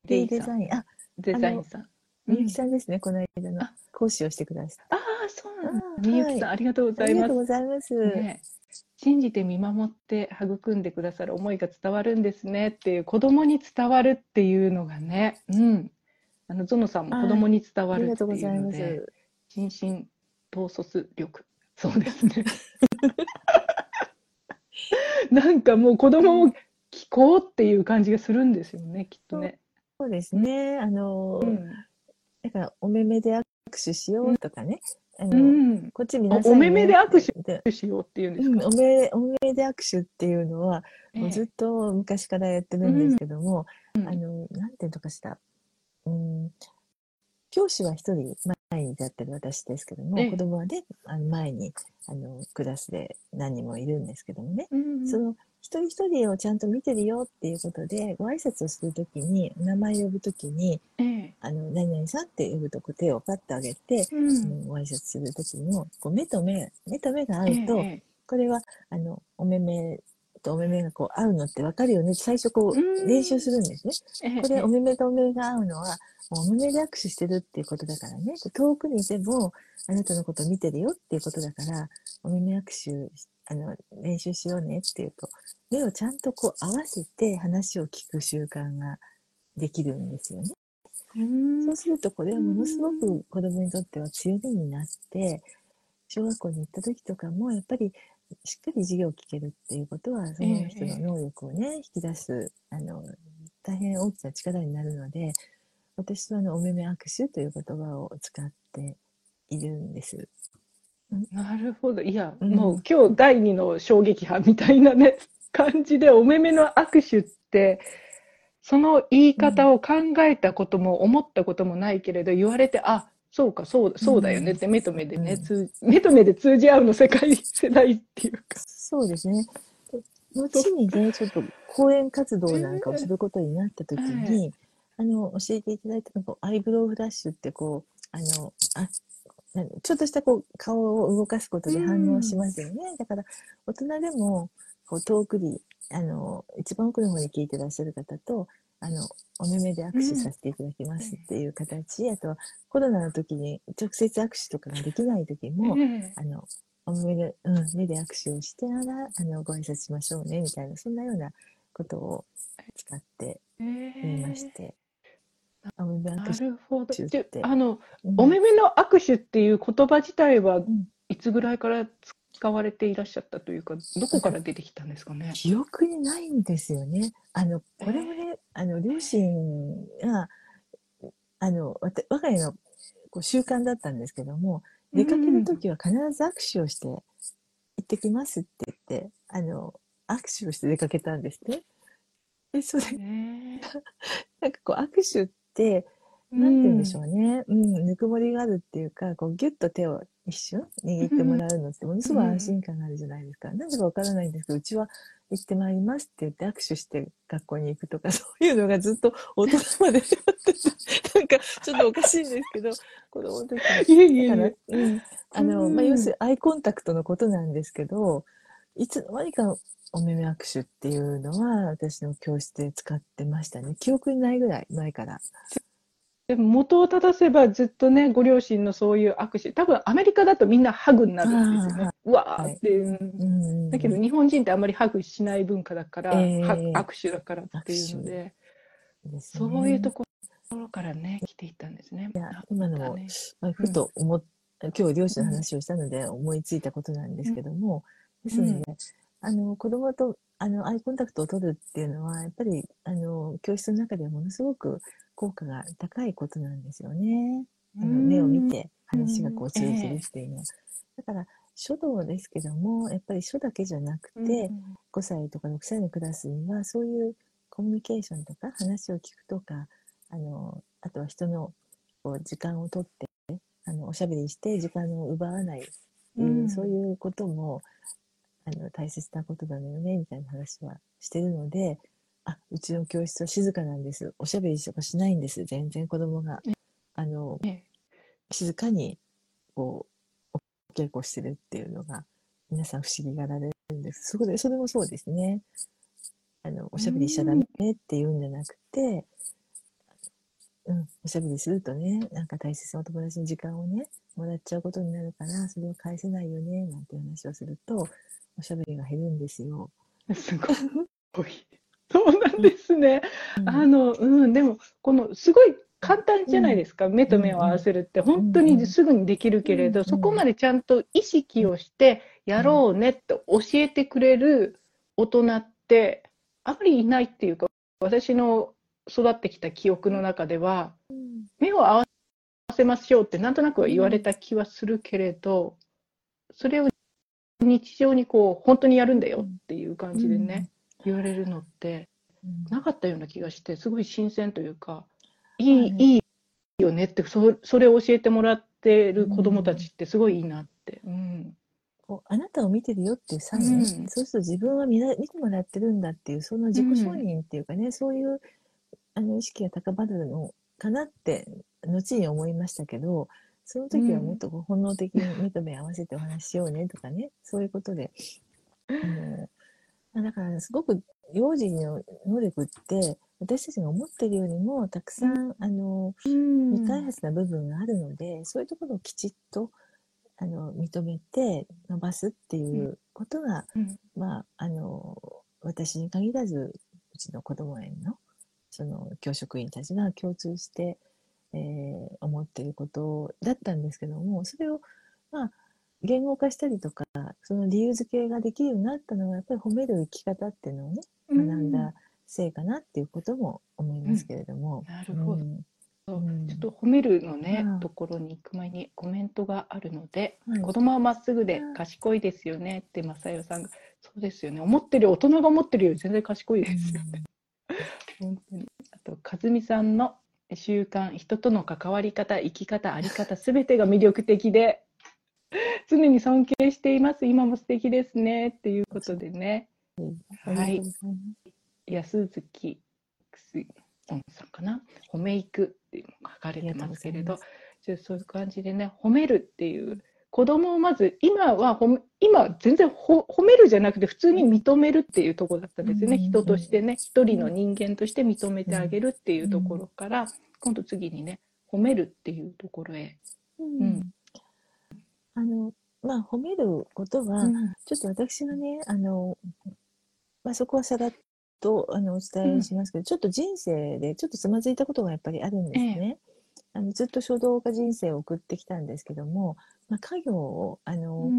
Speaker 3: デザイン。あ、
Speaker 2: デザインさん。
Speaker 3: みゆきさんですね、この間の
Speaker 2: あ
Speaker 3: 講師をしてくださっ
Speaker 2: ああ、そうなんだ。
Speaker 3: あ
Speaker 2: みゆきさん、
Speaker 3: はい
Speaker 2: ありがとうご
Speaker 3: た。あ
Speaker 2: ざいます
Speaker 3: りがとう。ございます。
Speaker 2: ね、信じて見守って育んでくださる思いが伝わるんですねっていう子供に伝わるっていうのがね、うん、あのゾノさんも子供に伝わるっていう。のです心身統率力そうですね なんかもう子供を聞こうっていう感じがするんですよねきっとね。
Speaker 3: そうですね。あの
Speaker 2: う、ん
Speaker 3: だから、お目目で握手しようとかね。あ
Speaker 2: う
Speaker 3: の、
Speaker 2: ん、
Speaker 3: こっち皆さん
Speaker 2: お目目で握手
Speaker 3: 手
Speaker 2: しようっていうんです
Speaker 3: うん、
Speaker 2: か。
Speaker 3: お目、お目で握手っていうのは、
Speaker 2: ええ。
Speaker 3: もうずっと昔からやってるんですけども、
Speaker 2: うん。
Speaker 3: あの、なんていうのかした。うん、教師は一人前に立ってる私ですけども、
Speaker 2: ええ。
Speaker 3: 子供はね、あの前に、あの、クラスで何人もいるんですけどもね、
Speaker 2: うん。
Speaker 3: その一人一人をちゃんと見てるよっていうことで、ご挨拶をするときに、名前を呼ぶときに、
Speaker 2: ええ
Speaker 3: あの、何々さんって呼ぶとこう手をパッと上げて、
Speaker 2: うん
Speaker 3: ご挨拶するときも、こう目と目、目と目が合うと、
Speaker 2: ええ
Speaker 3: これは、あの、お目目とお目目がこう合うのって分かるよね。最初こ
Speaker 2: う
Speaker 3: うん練習するんですね。
Speaker 2: ええ
Speaker 3: これ、お目目とお目目が合うのは、お目目で握手してるっていうことだからね。遠くにいても、あなたのこと見てるよっていうことだから、お目目握手、あの、練習しようねっていうと、目をちゃんとこう合わせて話を聞く習慣ができるんですよね。
Speaker 2: うん
Speaker 3: そうすると、これはものすごく子供にとっては強みになって、小学校に行った時とかも、やっぱりしっかり授業を聞けるっていうことは、その人の能力をね、引き出す、あの、大変大きな力になるので、私はあの、お目目握手という言葉を使っているんです。
Speaker 2: なるほど。いや、
Speaker 3: うん。
Speaker 2: もう今日第二の衝撃波みたいなね、感じで、お目目の握手って、その言い方を考えたことも思ったこともないけれど、言われて、あ、そうか、そう、そうだよねって、目と目でね、
Speaker 3: うん。
Speaker 2: 通目と目で通じ合うの世界、世代っていうか。
Speaker 3: そうですね。で後にね、ちょっと講演活動なんかをすることになった時に、あの、教えていただいたのが、アイブロウフラッシュってこう、あの、あ、なちょっとしたこう顔を動かすことで反応しますよね。だから、大人でも、こう遠くに、あの、一番奥の方に聞いてらっしゃる方と、あの、お目目で握手させていただきますっていう形、あとはコロナの時に直接握手とかができない時も、
Speaker 2: ええ
Speaker 3: あの、お目で、うん、目で握手をしてながら、あの、ご挨拶しましょうね、みたいな、そんなようなことを使って
Speaker 2: え
Speaker 3: 言いまして、お目目
Speaker 2: な
Speaker 3: 握手
Speaker 2: るほど。で
Speaker 3: て
Speaker 2: あの、
Speaker 3: うん
Speaker 2: お目目の握手っていう言葉自体は
Speaker 3: ん
Speaker 2: いつぐらいから使われていらっしゃったというか、どこから出てきたんですかね？
Speaker 3: 記憶にないんですよね。あの、これもね、あの、両親が、あの、わた我が家のこう習慣だったんですけども、出かけるときは必ず握手をして、行ってきますって言って、あの、握手をして出かけたんですね。で、それ、
Speaker 2: ね
Speaker 3: なんかこう握手って、なんて言うんでしょうね。うん、ぬくもりがあるっていうか、こうギュッと手を一瞬握ってもらうのってものすごい安心感があるじゃないですか。なんだかわからないんですけど、うちは行ってまいりますって言って握手して学校に行くとか、そういうのがずっと大人までやってて、なんかちょっとおかしいんですけど、子供の時から
Speaker 2: え。、
Speaker 3: うん、あの、
Speaker 2: うん
Speaker 3: まあ、要するにアイコンタクトのことなんですけど、いつの間にかお目目握手っていうのは私の教室で使ってましたね。記憶にないぐらい前から。
Speaker 2: でも元を正せばずっとね、ご両親のそういう握手、多分アメリカだとみんなハグになるんですよね。うわーって。い。う。
Speaker 3: うん。
Speaker 2: だけど日本人ってあんまりハグしない文化だから、
Speaker 3: ええ
Speaker 2: は握手だからっていうので、
Speaker 3: ね。
Speaker 2: そういうところからね、来ていったんですね。
Speaker 3: いや今のもふと思っ、今日漁師の話をしたので思いついたことなんですけども、ですので、あの子供とあのアイコンタクトを取るっていうのはやっぱりあの教室の中ではものすごく効果が高いことなんですよね。あの目を見て話がこう通じるっていうのは。だから書道ですけどもやっぱり書だけじゃなくて、5歳とか6歳のクラスにはそういうコミュニケーションとか話を聞くとかあのあとは人のこう時間をとってあのおしゃべりして時間を奪わないっていう、
Speaker 2: うん
Speaker 3: そういうこともあの大切なことなのよねみたいな話はしてるのであうちの教室は静かなんです。おしゃべりとかしないんです。全然子供が。あの
Speaker 2: え
Speaker 3: 静かにこうお稽古してるっていうのが皆さん不思議がられるんです。そこでそれもそうですね。あのおしゃべりしちゃダメっていうんじゃなくて、うん、おしゃべりするとねなんか大切なお友達の時間をねもらっちゃうことになるからそれを返せないよねなんて話をするとおしゃべりが減るんですよ。
Speaker 2: すごい。そうなんですね。
Speaker 3: うん
Speaker 2: あの、うん、でも、この、すごい簡単じゃないですか。目と目を合わせるって、本当にすぐにできるけれど、
Speaker 3: うん
Speaker 2: そこまでちゃんと意識をして、やろうねって教えてくれる大人って、あまりいないっていうか、私の育ってきた記憶の中では、目を合わせましょうってなんとなくは言われた気はするけれど、それを日常にこう、本当にやるんだよっていう感じでね、言われるのって、
Speaker 3: うん。
Speaker 2: なかったような気がして、すごい新鮮というか、いい、いいよねって、そそれを教えてもらってる子供たちってすごいいいなって。うん。
Speaker 3: こうあなたを見てるよっていうサイン、
Speaker 2: うん。
Speaker 3: そうすると自分は見ら見てもらってるんだっていうその自己承認っていうかね、そういうあの意識が高まるのかなって後に思いましたけどその時はもっとこう本能的に目と目合わせてお話ししようねとかね。そういうことで。あのまあだからすごく幼児の能力って私たちが思ってるよりもたくさん、あの未開発な部分があるので、そういうところをきちっとあの認めて伸ばすっていうことが、
Speaker 2: うん。
Speaker 3: まああの私に限らずうちの子ども園のその教職員たちが共通して、えー思っていることだったんですけどもそれをまあ言語化したりとかその理由付けができるようになったのはやっぱり褒める生き方っていうのをね学んだせいかなっていうことも思いますけれども。
Speaker 2: なるほど。
Speaker 3: うん。
Speaker 2: ちょっと褒めるのね、
Speaker 3: うん
Speaker 2: ところに行く前にコメントがあるので、
Speaker 3: はい。
Speaker 2: 子供はまっすぐで
Speaker 3: うん。
Speaker 2: 賢いですよねって正代さんが、そうですよね、思ってる、大人が思ってるより全然賢いですよね。本当に。あと、和美さんの習慣、人との関わり方、生き方、あり方、すべてが魅力的で、常に尊敬しています、今も素敵ですね。っていうことでね、
Speaker 3: うござい。
Speaker 2: 安月音さんかな、褒めいくっていうのが書かれてますけれど。そういう感じでね、褒めるっていう、子供をまず、今は今全然ほ褒めるじゃなくて、普通に認めるっていうところだったんですよね、
Speaker 3: うん。
Speaker 2: 人としてね、一人の人間として認めてあげるっていうところから、今度次にね、褒めるっていうところへ。
Speaker 3: うん。
Speaker 2: うん。
Speaker 3: あのまあ褒めることは、
Speaker 2: うん。
Speaker 3: ちょっと私がねあの、まあ、そこはさらっとあのお伝えしますけど、ちょっと人生でちょっとつまずいたことがやっぱりあるんですね。あのずっと書道家人生を送ってきたんですけども、まあ、家業をあの、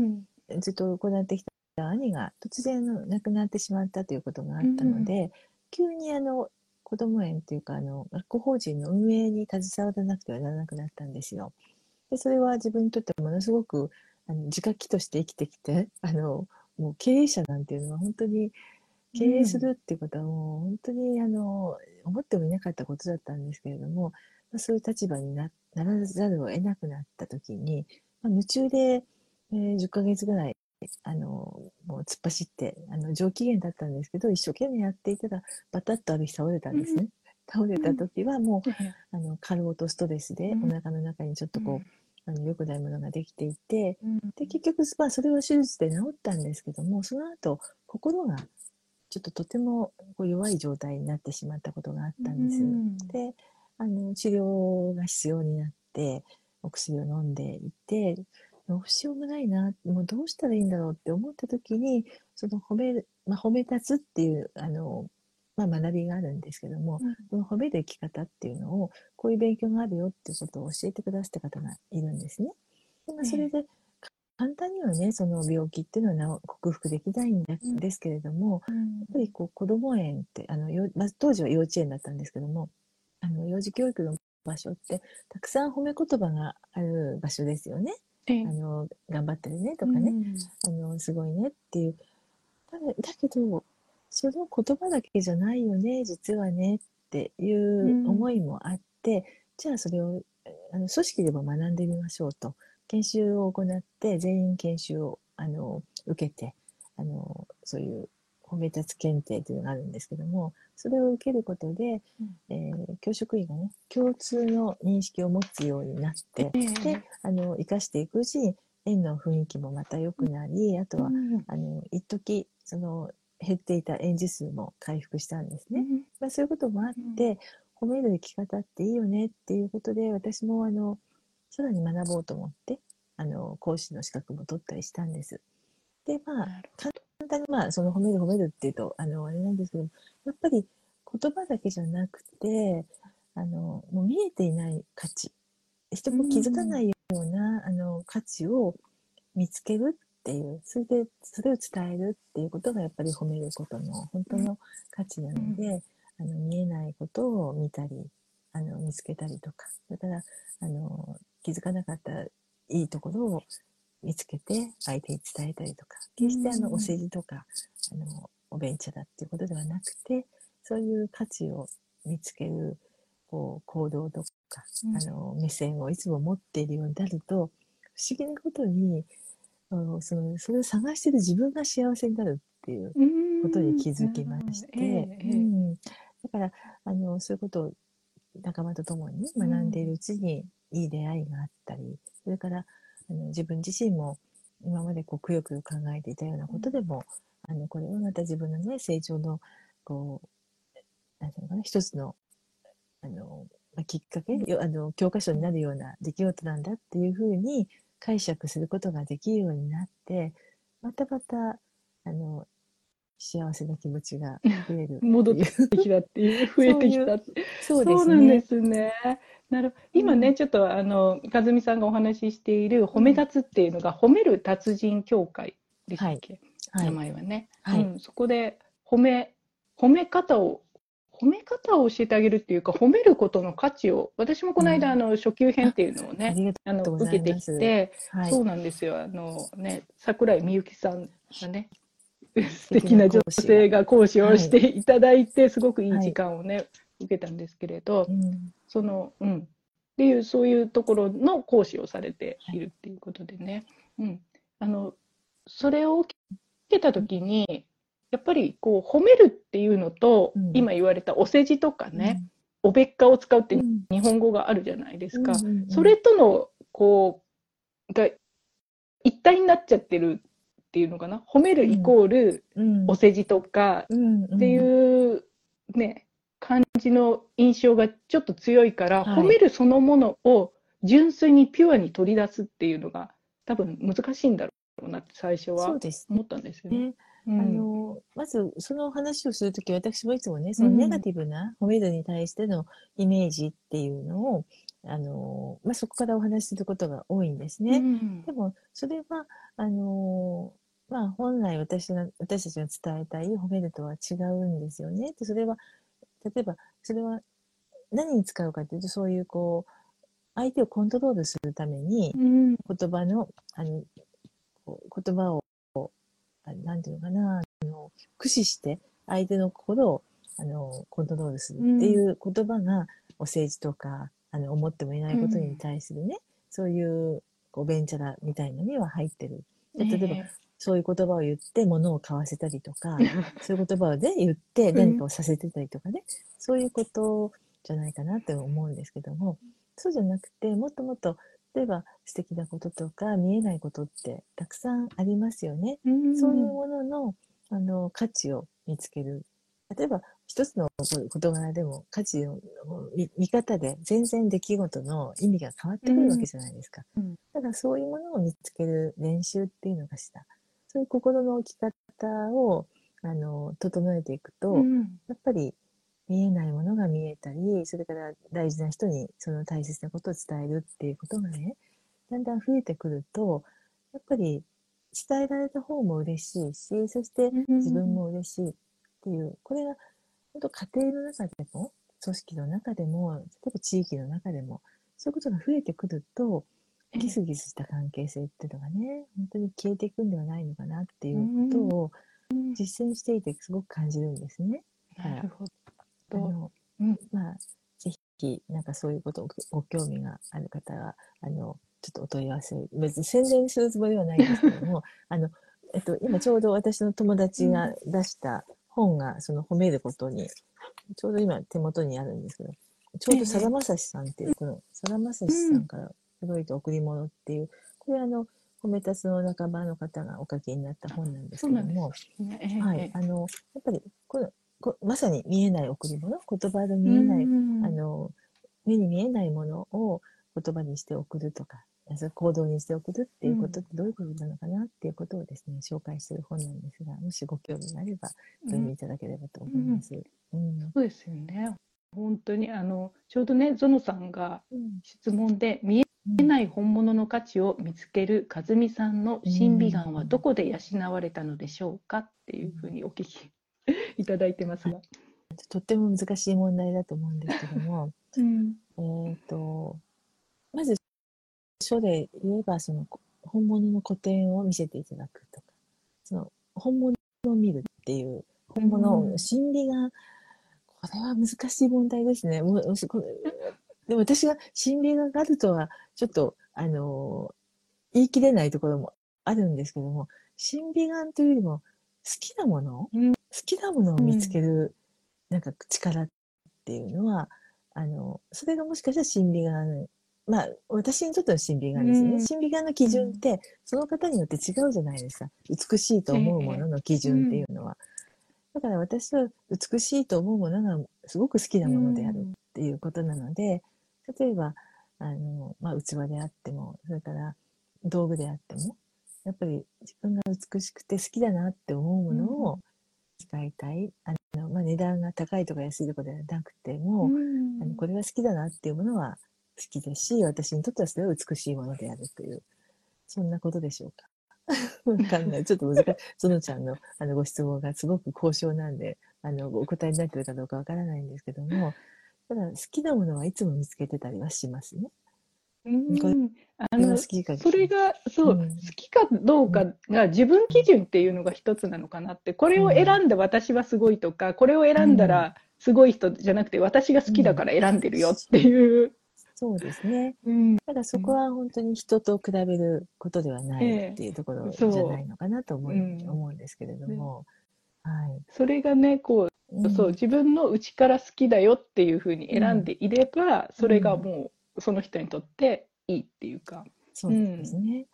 Speaker 3: ずっと行ってきた兄が突然亡くなってしまったということがあったので、急にあの子ども園というかあの学校法人の運営に携わらなくてはならなくなったんですよ。でそれは自分にとってものすごくあの自覚として生きてきてあのもう経営者なんていうのは本当に経営するっていうことはもう本当にあの思ってもいなかったことだったんですけれども、まあ、そういう立場になならざるを得なくなった時に、まあ、夢中で、えー、10ヶ月ぐらいあのもう突っ走ってあの上機嫌だったんですけど一生懸命やっていたらバタッとある日倒れたんですね。うん、倒れた時はもう、うん、あの過労とストレスでお腹の中にちょっとこう、あの良くないものができていて、で結局、まあ、それは手術で治ったんですけどもその後心がちょっととてもこう弱い状態になってしまったことがあったんです。うん、であの治療が必要になってお薬を飲んでいてどうしようもないなもうどうしたらいいんだろうって思った時にその褒め,、まあ、褒め立つっていうあの、まあ、学びがあるんですけども、うん、その褒める生き方っていうのをこういう勉強があるよっていうことを教えてくださった方がいるんですね。でまあ、それで、簡単にはねその病気っていうのは克服できないんですけれども、うん、やっぱりこう子ども園ってあのよ、まあ、当時は幼稚園だったんですけどもあの幼児教育の場所ってたくさん褒め言葉がある場所ですよね。あの頑張ってるねとかね、うん、あのすごいねっていう。だだけどその言葉だけじゃないよね実はねっていう思いもあって、うん、じゃあそれをあの組織でも学んでみましょうと。研修を行って全員研修をあの受けてあのそういう褒め立つ検定というのがあるんですけどもそれを受けることで、うん、えー、教職員がね共通の認識を持つようになって、えー、であの生かしていくうちに園の雰囲気もまた良くなり、あとは、うん、あの一時その減っていた園児数も回復したんですね。うん、まあ、そういうこともあって、褒める生き方っていいよねっていうことで私もあのさらに学ぼうと思って、あの、講師の資格も取ったりしたんです。で、まあ、簡単にまあ、その褒める褒めるっていうと、あの、あれなんですけど、やっぱり言葉だけじゃなくて、あの、もう見えていない価値、人も気づかないような、あの、価値を見つけるっていう、それで、それを伝えるっていうことがやっぱり褒めることの本当の価値なので、あの、見えないことを見たり、あの、見つけたりとか、それから、あの、気づかなかったいいところを見つけて相手に伝えたりとか決してあのお世辞とかあのおべんちゃだっていうことではなくてそういう価値を見つけるこう行動とか、うん、あの目線をいつも持っているようになると不思議なことにそのそれを探してる自分が幸せになるっていうことに気づきまして、うん、だからあのそういうことを仲間と共に学んでいるうちに、いい出会いがあったり、それからあの自分自身も今までこうくよくよ考えていたようなことでも、あのこれはまた自分のね成長のこうなんていうのかな一つのあの、まあ、きっかけあの教科書になるような出来事なんだっていうふうに解釈することができるようになってまたまたあの幸せな気持ちが 増える
Speaker 2: 戻ってきたっていう 増えてきた。ってそうですね。そうなんですね。なる今ね、うん、ちょっとあの和美さんがお話ししている褒め立つっていうのが、うん、褒める達人協会でしたっけ、はい、名前はね、はい、うん、そこで褒め褒め方を褒め方を教えてあげるっていうか褒めることの価値を私もこの間、あの初級編っていうのをねあの受けてきて、はい、そうなんですよ。あのね桜井みゆきさんがね素敵な女性が講師をしていただいて、はい、すごくいい時間をね、はい、受けたんですけれど、うん、そのうん。っていうそういうところの講師をされているっていうことでね、はい、うん、あのそれを受けた時にやっぱりこう褒めるっていうのと、うん、今言われたお世辞とかね、うん、おべっかを使うって日本語があるじゃないですか、それとのこうが一体になっちゃってるっていうのかな？褒めるイコールお世辞とかっていうね感じの印象がちょっと強いから、褒めるそのものを純粋にピュアに取り出すっていうのが多分難しいんだろうなって最初は思ったんですよね。
Speaker 3: あのまずその話をするとき私もいつもねそのネガティブな褒めるに対してのイメージっていうのを、あのまあ、そこからお話しすることが多いんですね。
Speaker 2: うん
Speaker 3: でもそれはあのまあ、本来私が私たちが伝えたい褒めるとは違うんですよね。でそれは例えばそれは何に使うかというとそういうこう相手をコントロールするために
Speaker 2: うん
Speaker 3: 言葉のあのこう言葉をあなんていうのかなあの駆使して相手の心をあのコントロールするっていう言葉が、お政治とかあの思ってもいないことに対するね、そういうこうベンチャラみたいのには入ってる。で例えば、そういう言葉を言って物を買わせたりとか、そういう言葉をね、言って何かをさせてたりとかね、そういうことじゃないかなって思うんですけども、そうじゃなくて、もっともっと、例えば素敵なこととか見えないことってたくさんありますよね。
Speaker 2: うん
Speaker 3: そういうもののあの価値を見つける。例えば一つの事柄でも価値の見見方で全然出来事の意味が変わってくるわけじゃないですか。
Speaker 2: うん
Speaker 3: だからそういうものを見つける練習っていうのがした。そういう心の置き方をあの整えていくと、
Speaker 2: うん
Speaker 3: やっぱり見えないものが見えたり、それから大事な人にその大切なことを伝えるっていうことがね、だんだん増えてくると、やっぱり伝えられた方も嬉しいし、そして自分も嬉しいっていう、これが本当家庭の中でも、組織の中でも、例えば地域の中でも、そういうことが増えてくると、ギスギスした関係性っていうのがね、本当に消えていくんではないのかなっていうことを実践していてすごく感じるんですね。
Speaker 2: なるほ
Speaker 3: あ
Speaker 2: ど。
Speaker 3: まあ、ぜひ、なんかそういうことをご興味がある方は、あの、ちょっとお問い合わせを、別に宣伝するつもりはないですけども、あの、えっと、今ちょうど私の友達が出した本が、その褒めることに、ちょうど今手元にあるんですけど、ちょうどさだまさしさんっていう、このさだまさしさんから届いた贈り物っていう、これあの、褒めたつの仲間の方がお書きになった本なんですけども、
Speaker 2: ね。
Speaker 3: はい、あの、やっぱりこのこ、まさに見えない贈り物、言葉で見えない、
Speaker 2: うん
Speaker 3: あの、目に見えないものを言葉にして送るとか、行動にして送るっていうことってどういうことなのかなっていうことをですね、紹介している本なんですが、もしご興味があれば、お読みいただければと思います。うん。
Speaker 2: そうですよね。本当にあのちょうどねゾノさんが
Speaker 3: うん
Speaker 2: 質問で見えない本物の価値を見つける和美さんの審美眼はどこで養われたのでしょうかっていうふうにお聞きいただいてますが。
Speaker 3: とっても難しい問題だと思うんですけども、
Speaker 2: うん
Speaker 3: えっ、と、書で言えば、その、こ本物の古典を見せていただくとか、その、本物を見るっていう、本物
Speaker 2: うん
Speaker 3: の心理が、これは難しい問題ですね。もう、でも私が心理があるとは、ちょっと、あの、言い切れないところもあるんですけども、審美眼というよりも、好きなもの、
Speaker 2: うん
Speaker 3: 好きなものを見つける、なんか力っていうのは、あの、それがもしかしたら審美眼、まあ、私にとっての審美眼ですね。
Speaker 2: うん
Speaker 3: 審美眼の基準って、その方によって違うじゃないですか。美しいと思うものの基準っていうのは。だから私は美しいと思うものがすごく好きなものであるっていうことなので、例えば、あの、まあ、器であっても、それから道具であっても、やっぱり自分が美しくて好きだなって思うものを使いたい。あの、まあ、値段が高いとか安いとかではなくても、あのこれは好きだなっていうものは好きですし、私にとってはそれは美しいものであるという、そんなことでしょうか？わかんない。ちょっと難しい。そのちゃんのあのご質問がすごく高尚なんで、あの、お答えになってるかどうかわからないんですけども、ただ好きなものはいつも見つけてたりはしますね。
Speaker 2: うんあのそれがそう、
Speaker 3: うん
Speaker 2: 好きかどうかが自分基準っていうのが一つなのかなってこれを選んだ私はすごいとかこれを選んだらすごい人じゃなくて私が好きだから選んでるよっていう。
Speaker 3: そうですね。
Speaker 2: うん。
Speaker 3: ただそこは本当に人と比べることではないっていうところじゃないのかなと思
Speaker 2: う。うん。
Speaker 3: 思うんですけれども、はい。
Speaker 2: それがねこう
Speaker 3: うん。
Speaker 2: そう自分の内から好きだよっていうふうに選んでいれば、それがもうその人にとっていいっていうか。
Speaker 3: そうですね。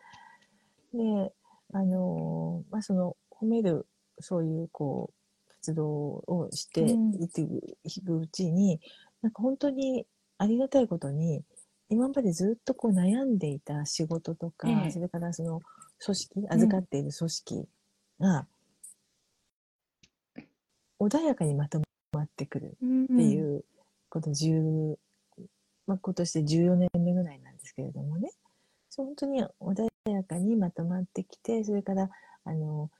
Speaker 3: で、あのーまあ、その褒めるそういうこう活動をしていくうちに、なんか本当にありがたいことに今までずっとこう悩んでいた仕事とか、
Speaker 2: ええ。
Speaker 3: それからその組織預かっている組織が、穏やかにまとまってくる
Speaker 2: っ
Speaker 3: っていう、この10、まあ、今年で14年目ぐらいなんですけれどもね、そう本当に穏やかにまとまってきて、それから、あの、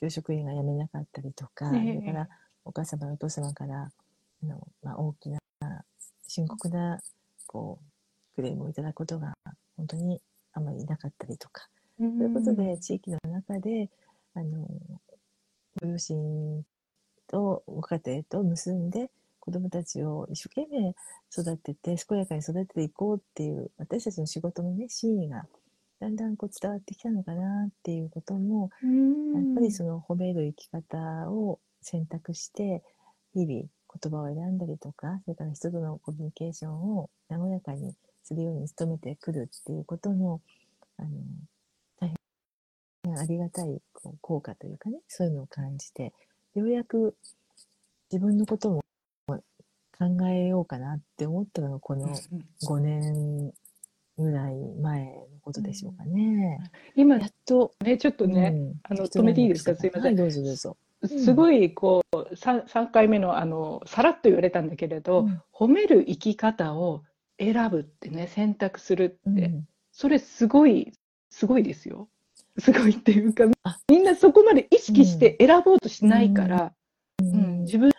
Speaker 3: 教職員が辞めなかったりとか、
Speaker 2: ええ。
Speaker 3: それからお母様、お父様から、あのまあ、大きな、深刻な、こう、クレームをいただくことが本当にあまりなかったりとか、
Speaker 2: とい
Speaker 3: ということで、地域の中で、あの、ご両親とご家庭と結んで、子供たちを一生懸命育てて、健やかに育てていこうっていう、私たちの仕事のね、真意が、だんだんこう伝わってきたのかなっていうことも、やっぱりその褒める生き方を選択して、日々言葉を選んだりとか、それから人とのコミュニケーションを和やかにするように努めてくるっていうことの、あの、大変ありがたい効果というかね、そういうのを感じて、ようやく自分のことも考えようかなって思ったのがこの5年ぐらい前のことでしょうかね。
Speaker 2: 今
Speaker 3: やっと、
Speaker 2: ねちょっとね、
Speaker 3: うん。
Speaker 2: あの止めていいですか？すいません。
Speaker 3: はい、どうぞどうぞ。
Speaker 2: すごいこう 3, 3回目のあのさらっと言われたんだけれど、
Speaker 3: うん。
Speaker 2: 褒める生き方を選ぶってね選択するって、
Speaker 3: うん。
Speaker 2: それすごいすごいですよ。すごいっていうか
Speaker 3: あ。
Speaker 2: みんなそこまで意識して選ぼうとしないから、
Speaker 3: う
Speaker 2: うん。
Speaker 3: ん
Speaker 2: 自分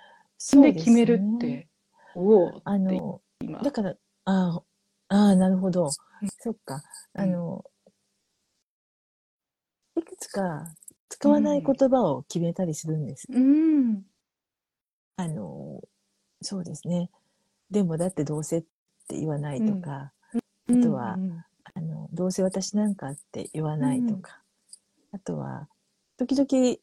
Speaker 2: で決めるって、おお
Speaker 3: あの、
Speaker 2: 今
Speaker 3: だから、ああ、ああ、なるほど。
Speaker 2: うん。
Speaker 3: そっか。
Speaker 2: うん。
Speaker 3: あの、いくつか使わない言葉を決めたりするんです。
Speaker 2: うん。
Speaker 3: あの、そうですね。でもだってどうせって言わないとか、あとは
Speaker 2: うん
Speaker 3: あの、どうせ私なんかって言わないとか、あとは、時々言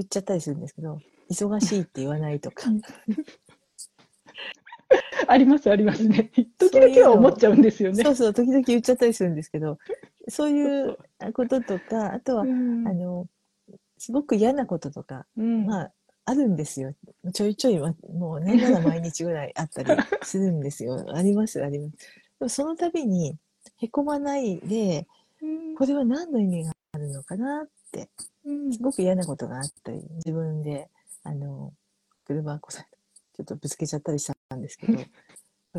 Speaker 3: っちゃったりするんですけど、忙しいって言わないとか、
Speaker 2: ありますありますね。時々は思っちゃうんですよね。
Speaker 3: そうそう、時々言っちゃったりするんですけど、そうい
Speaker 2: う
Speaker 3: こととか、あとは、
Speaker 2: うん。
Speaker 3: あの、すごく嫌なこととか、
Speaker 2: うん
Speaker 3: まあ、あるんですよ。ちょいちょい、まもうね、まだ毎日ぐらいあったり するんですよ。あります、あります。でもその度に、へこまないで、これは何の意味があるのかなって、
Speaker 2: うん
Speaker 3: すごく嫌なことがあったり、自分で、あの、車こされちょっとぶつけちゃったりしたんですけど、こ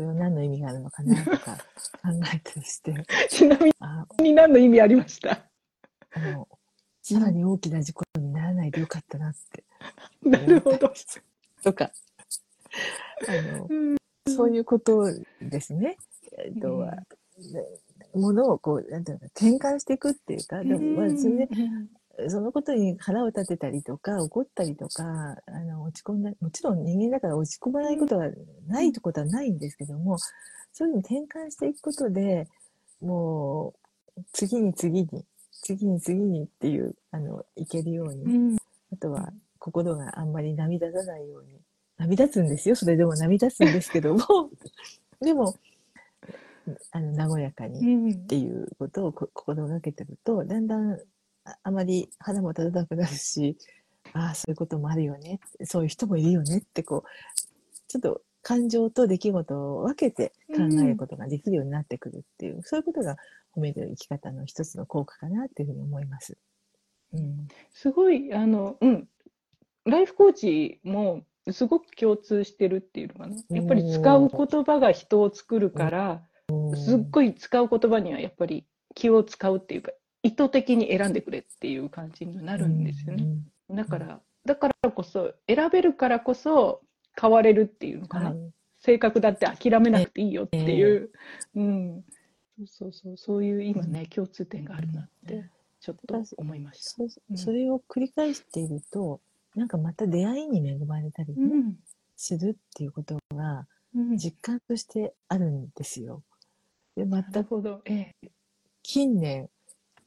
Speaker 3: れは何の意味があるのかなとか考えたりして、
Speaker 2: ちなみ
Speaker 3: あ
Speaker 2: に何の意味ありました？
Speaker 3: あの、さらに大きな事故にならないでよかったなって。
Speaker 2: なるほど。
Speaker 3: とか、あの、
Speaker 2: うん
Speaker 3: そういうことですね。えっと、ものをこう、なんていうのか、転換していくっていうか、でもまあ、それで、そのことに腹を立てたりとか、怒ったりとか、あの、落ち込んだ、もちろん人間だから落ち込まないことはないってことはないんですけども、そういうのを転換していくことで、もう、次に次に、次に次にっていう、あの、いけるように、
Speaker 2: うん
Speaker 3: あとは心があんまり涙立たないように。涙立つんですよ。それでも涙立つんですけども。でも、あの、和やかに
Speaker 2: うん
Speaker 3: っていうことをこ心がけてると、だんだんああまり肌も立たなくなるし、ああ、そういうこともあるよね。そういう人もいるよねって、こう、ちょっと感情と出来事を分けて考えることができるようになってくるっていう、そういうことが褒める生き方の一つの効果かなっていうふうに思います。うん。
Speaker 2: すごい、あの、うん。ライフコーチもすごく共通してるっていうのかな。やっぱり使う言葉が人を作るから、すっごい使う言葉にはやっぱり気を使うっていうか、意図的に選んでくれっていう感じになるんですよね。だから、だからこそ、選べるからこそ変われるっていうのかな。
Speaker 3: はい。
Speaker 2: 性格だって諦めなくていいよっていう、うん、そうそうそう、そういう今ね、共通点があるなって、ちょっと思いました。
Speaker 3: そ
Speaker 2: うん。
Speaker 3: それを繰り返していると、なんかまた出会いに恵まれたりね、
Speaker 2: うん。
Speaker 3: するっていうことが
Speaker 2: うん、
Speaker 3: 実感としてあるんですよ。で、また。
Speaker 2: ええ。
Speaker 3: 近年、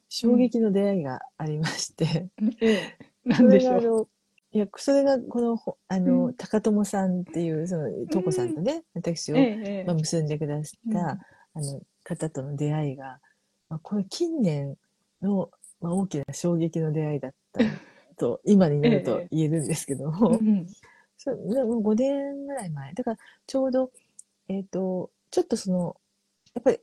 Speaker 3: 衝撃の出会いがありまして、
Speaker 2: ええ、な
Speaker 3: そ
Speaker 2: んでしょう。
Speaker 3: いや、それがこの、ほあの、
Speaker 2: うん。
Speaker 3: 高友さんっていう、その、とこさんとね、私を、
Speaker 2: ええええ。
Speaker 3: まあ、結んでくださった、
Speaker 2: うん。
Speaker 3: あの、方との出会いが、まあ、これ近年の、まあ、大きな衝撃の出会いだった と、今になると言えるんですけども、
Speaker 2: うん
Speaker 3: そうでも5年ぐらい前。だから、ちょうど、えっ、と、ちょっとその、やっぱり、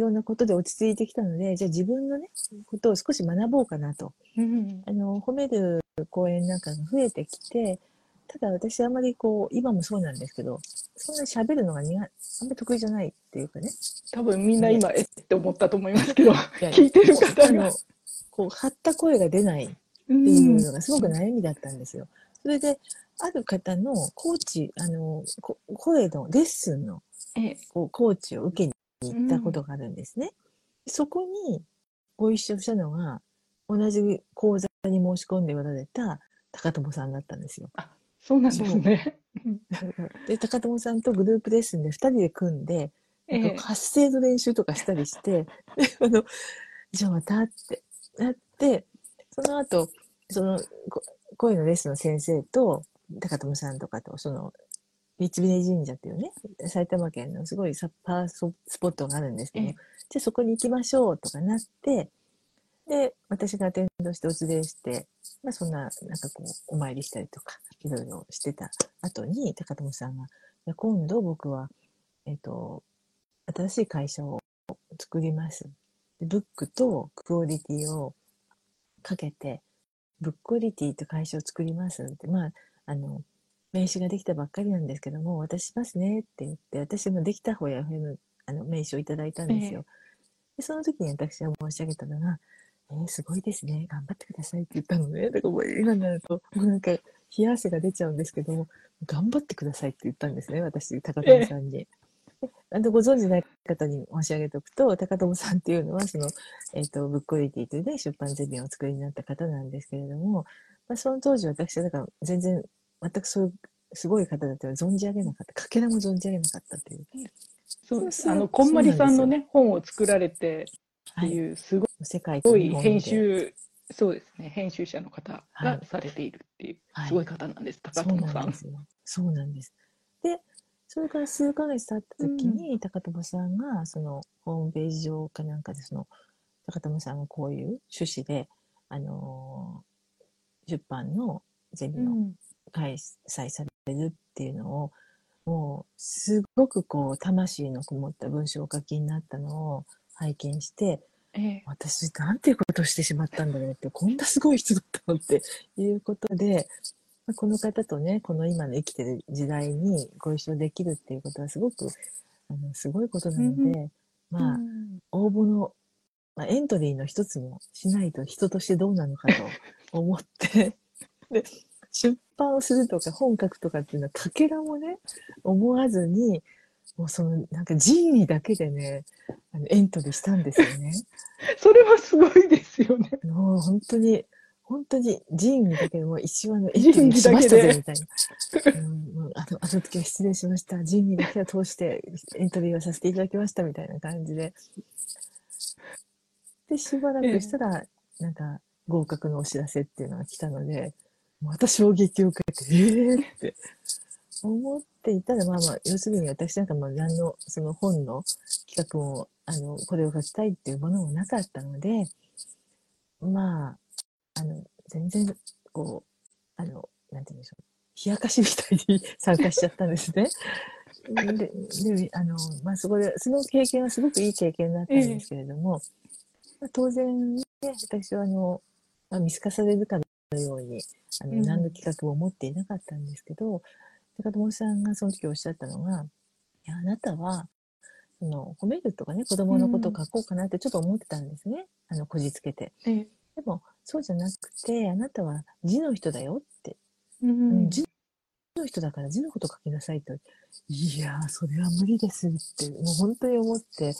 Speaker 3: いろんなことで落ち着いてきたので、じゃあ自分のね、ことを少し学ぼうかなと。
Speaker 2: うん
Speaker 3: あの、褒める講演なんかが増えてきて、ただ私あまりこう、今もそうなんですけど、そんなに喋るのが苦あんまり得意じゃないっていうかね。
Speaker 2: 多分みんな今えって思ったと思いますけど
Speaker 3: いや
Speaker 2: 聞いてる方が
Speaker 3: こう、張った声が出ない
Speaker 2: う
Speaker 3: っていうんのがすごく悩みだったんですよ。それで、ある方のコーチ、あの、こ声のレッスンの
Speaker 2: ええ
Speaker 3: こうコーチを受けに行ったことがあるんですね。そこにご一緒したのが、同じ講座に申し込んでおられた高友さんだったんですよ。
Speaker 2: そうなんですね。
Speaker 3: で、高友さんとグループレッスンで2人で組んで、
Speaker 2: ええ
Speaker 3: 発声の練習とかしたりして、で あの、じゃあまたってなって、その後、そのこ声のレッスンの先生と、高友さんとかと、その、三峯神社っていうね、埼玉県のすごいサッパースポットがあるんですけど、
Speaker 2: ええ
Speaker 3: じゃあそこに行きましょうとかなって、で、私がアテンドしてお連れして、まあそんな、なんかこう、お参りしたりとか、いろいろしてた後に、高友さんが、今度僕は、えっ、と、新しい会社を作ります。でブックとクオリティをかけて、ブックオリティと会社を作りますって、まあ、あの、名刺ができたばっかりなんですけども、渡しますねって言って、私もできた方や FM あの名刺をいただいたんですよ。でその時に私は申し上げたのが、えー、すごいですね。頑張ってくださいって言ったのね。だからもう今になると、もうなんか、冷や汗が出ちゃうんですけども、頑張ってくださいって言ったんですね。私、高友さんに。であのご存知ない方に申し上げておくと、高友さんっていうのは、その、えっ、と、ブックオリティというね、出版ゼミをお作りになった方なんですけれども、まあ、その当時私は、だから全然、全くそういう、すごい方だとは存じ上げなかった。かけらも存じ上げなかったという。
Speaker 2: そうあの、こんまりさんのね、本を作られてって
Speaker 3: はい。
Speaker 2: いう、すご
Speaker 3: 世界と
Speaker 2: い
Speaker 3: 日本で
Speaker 2: 編集、そうですね、編集者の方
Speaker 3: はい
Speaker 2: がされているっていう、
Speaker 3: はい
Speaker 2: すごい方なんです、高
Speaker 3: そう
Speaker 2: 友さん。
Speaker 3: なんですよ。そうなんです。で、それから数ヶ月経った時に、高友さんが、その、ホームページ上かなんかで、その、高友さんがこういう趣旨で、あのー出版のゼミを
Speaker 2: うん
Speaker 3: 開催されるっていうのを、もう、すごくこう、魂のこもった文章をお書きになったのを拝見して、
Speaker 2: ええ。
Speaker 3: 私、なんていうことをしてしまったんだろうって、こんなすごい人だったのっていうことで、まあこの方とね、この今の生きてる時代にご一緒できるっていうことはすごく、あの、すごいことなので、まあ、応募の、まあ、エントリーの一つもしないと人としてどうなのかと思って、で、出版をするとか本書くとかっていうのはかけらもね、思わずに、もうその、なんか人位だけでね、あのエントリーしたんですよね。
Speaker 2: それはすごいですよね。
Speaker 3: もう本当に、本当に人位だけでもう一話のエン
Speaker 2: 仁
Speaker 3: トリーしましたぜみたいな。うんあの、あの時は失礼しました。人位だけは通してエントリーをさせていただきましたみたいな感じで。で、しばらくしたら、なんか合格のお知らせっていうのが来たので、また衝撃を受けて、えーって思っていたら、まあまあ、要するに私なんかも何の、その本の企画も、あの、これを書きたいっていうものもなかったので、まあ、あの、全然、こう、あの、なんて言うんでしょう。冷やかしみたいに 参加しちゃったんですね。で、で、あの、まあ、そこで、その経験はすごくいい経験だったんですけれども、まあ、当然ね、私はあの、まあ、見透かされるかのように、あの、
Speaker 2: うん
Speaker 3: 何の企画も持っていなかったんですけど、高友さんがその時おっしゃったのが、いや、あなたは、その、褒めるとかね、子供のことを書こうかなってちょっと思ってたんですね。あの、こじつけて。
Speaker 2: ええ
Speaker 3: でも、そうじゃなくて、あなたは字の人だよって。
Speaker 2: う
Speaker 3: うんん、字の人だから字のこと書きなさいと。いやー、それは無理ですって、もう本当に思って、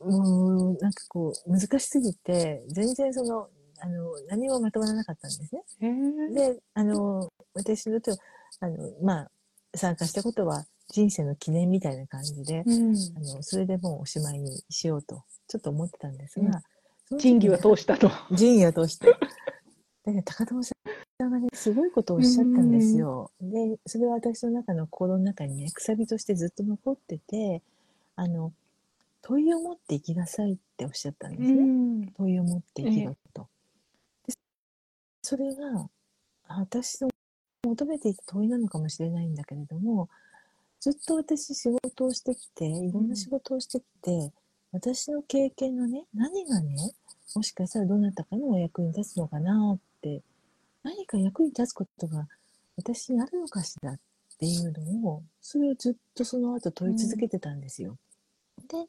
Speaker 3: もう、なんかこう、難しすぎて、全然その、あの、何もまとまらなかったんですね。
Speaker 2: ええ
Speaker 3: で、あの、私のと、あの、まあ、参加したことは人生の記念みたいな感じで、
Speaker 2: うん
Speaker 3: あの、それでもうおしまいにしようと、ちょっと思ってたんです
Speaker 2: うん
Speaker 3: が、その時
Speaker 2: 仁義は
Speaker 3: に
Speaker 2: 通したと。
Speaker 3: 仁義を通して。だから高友さんがね、すごいことをおっしゃったんですよ。で、それは私の中の心の中にね、くさびとしてずっと残ってて、あの、問いを持って生きなさいっておっしゃったんですね。
Speaker 2: ん
Speaker 3: 問いを持って生きろと。でそれが、あ私の求めていた問いなのかもしれないんだけれども、ずっと私仕事をしてきて、いろんな仕事をしてきて、私の経験のね、何がね、もしかしたらどなたかのお役に立つのかなって、何か役に立つことが私にあるのかしらっていうのを、それをずっとその後問い続けてたんですよ。で、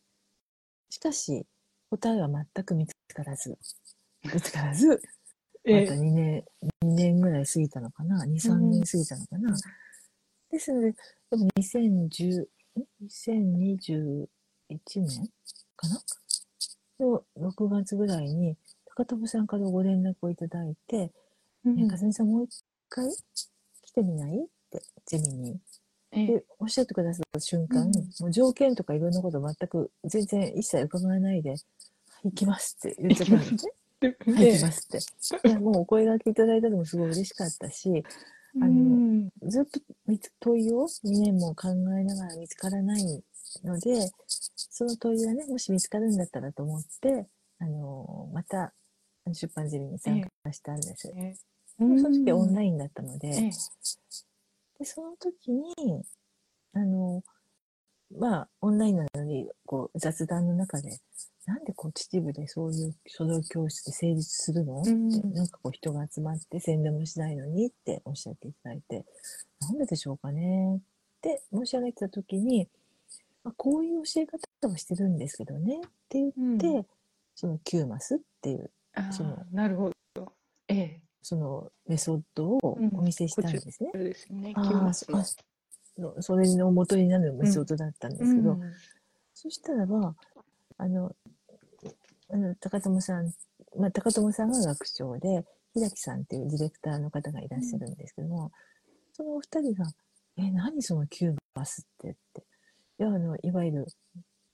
Speaker 3: しかし、答えは全く見つからず、見つからず、また
Speaker 2: え
Speaker 3: 2年、2年ぐらい過ぎたのかな ?2、3年過ぎたのかな、ですので、でも2010、ん2021年かな？の6月ぐらいに、高友さんからご連絡をいただいて、
Speaker 2: うん。
Speaker 3: ね、かずみさんもう一回来てみない？って、ゼミに。
Speaker 2: え
Speaker 3: で、おっしゃってくださった瞬間、
Speaker 2: うん。
Speaker 3: もう条件とかいろんなこと全く、全然一切伺わないで、はい行きますって言っちゃったんですね。はい、行きますって。いや、もうお声掛けいただいたのもすごい嬉しかったし、あの
Speaker 2: うん
Speaker 3: ずっと問いを2年も考えながら見つからないので、その問いがね、もし見つかるんだったらと思って、あの、また出版ゼミに参加したんです。
Speaker 2: え
Speaker 3: その時オンラ
Speaker 2: イ
Speaker 3: インだったので、
Speaker 2: え。
Speaker 3: で、その時に、あの、まあ、オンラインなのに、こう、雑談の中で、なんでこう、秩父でそういう書道教室で成立するの？って、
Speaker 2: うん
Speaker 3: なんかこう、人が集まって宣伝もしないのにっておっしゃっていただいて、なんででしょうかね？って申し上げてた時に、まあ、こういう教え方をしてるんですけどね？って言って、
Speaker 2: うん。
Speaker 3: その9マスっていう、
Speaker 2: あ
Speaker 3: その
Speaker 2: ーなるほど。ええ。
Speaker 3: そのメソッドをお見せしたんですね。
Speaker 2: そうですね。
Speaker 3: あ
Speaker 2: キュマ
Speaker 3: あ、
Speaker 2: スの
Speaker 3: それの元になるメソッドだったんですけど、
Speaker 2: うん。
Speaker 3: そしたらば、あの、あの高友さん、まあ、高友さんが学長で、平木さんっていうディレクターの方がいらっしゃるんですけども、そのお二人が、え、何そのキューバスってって。いや、あの、いわゆる、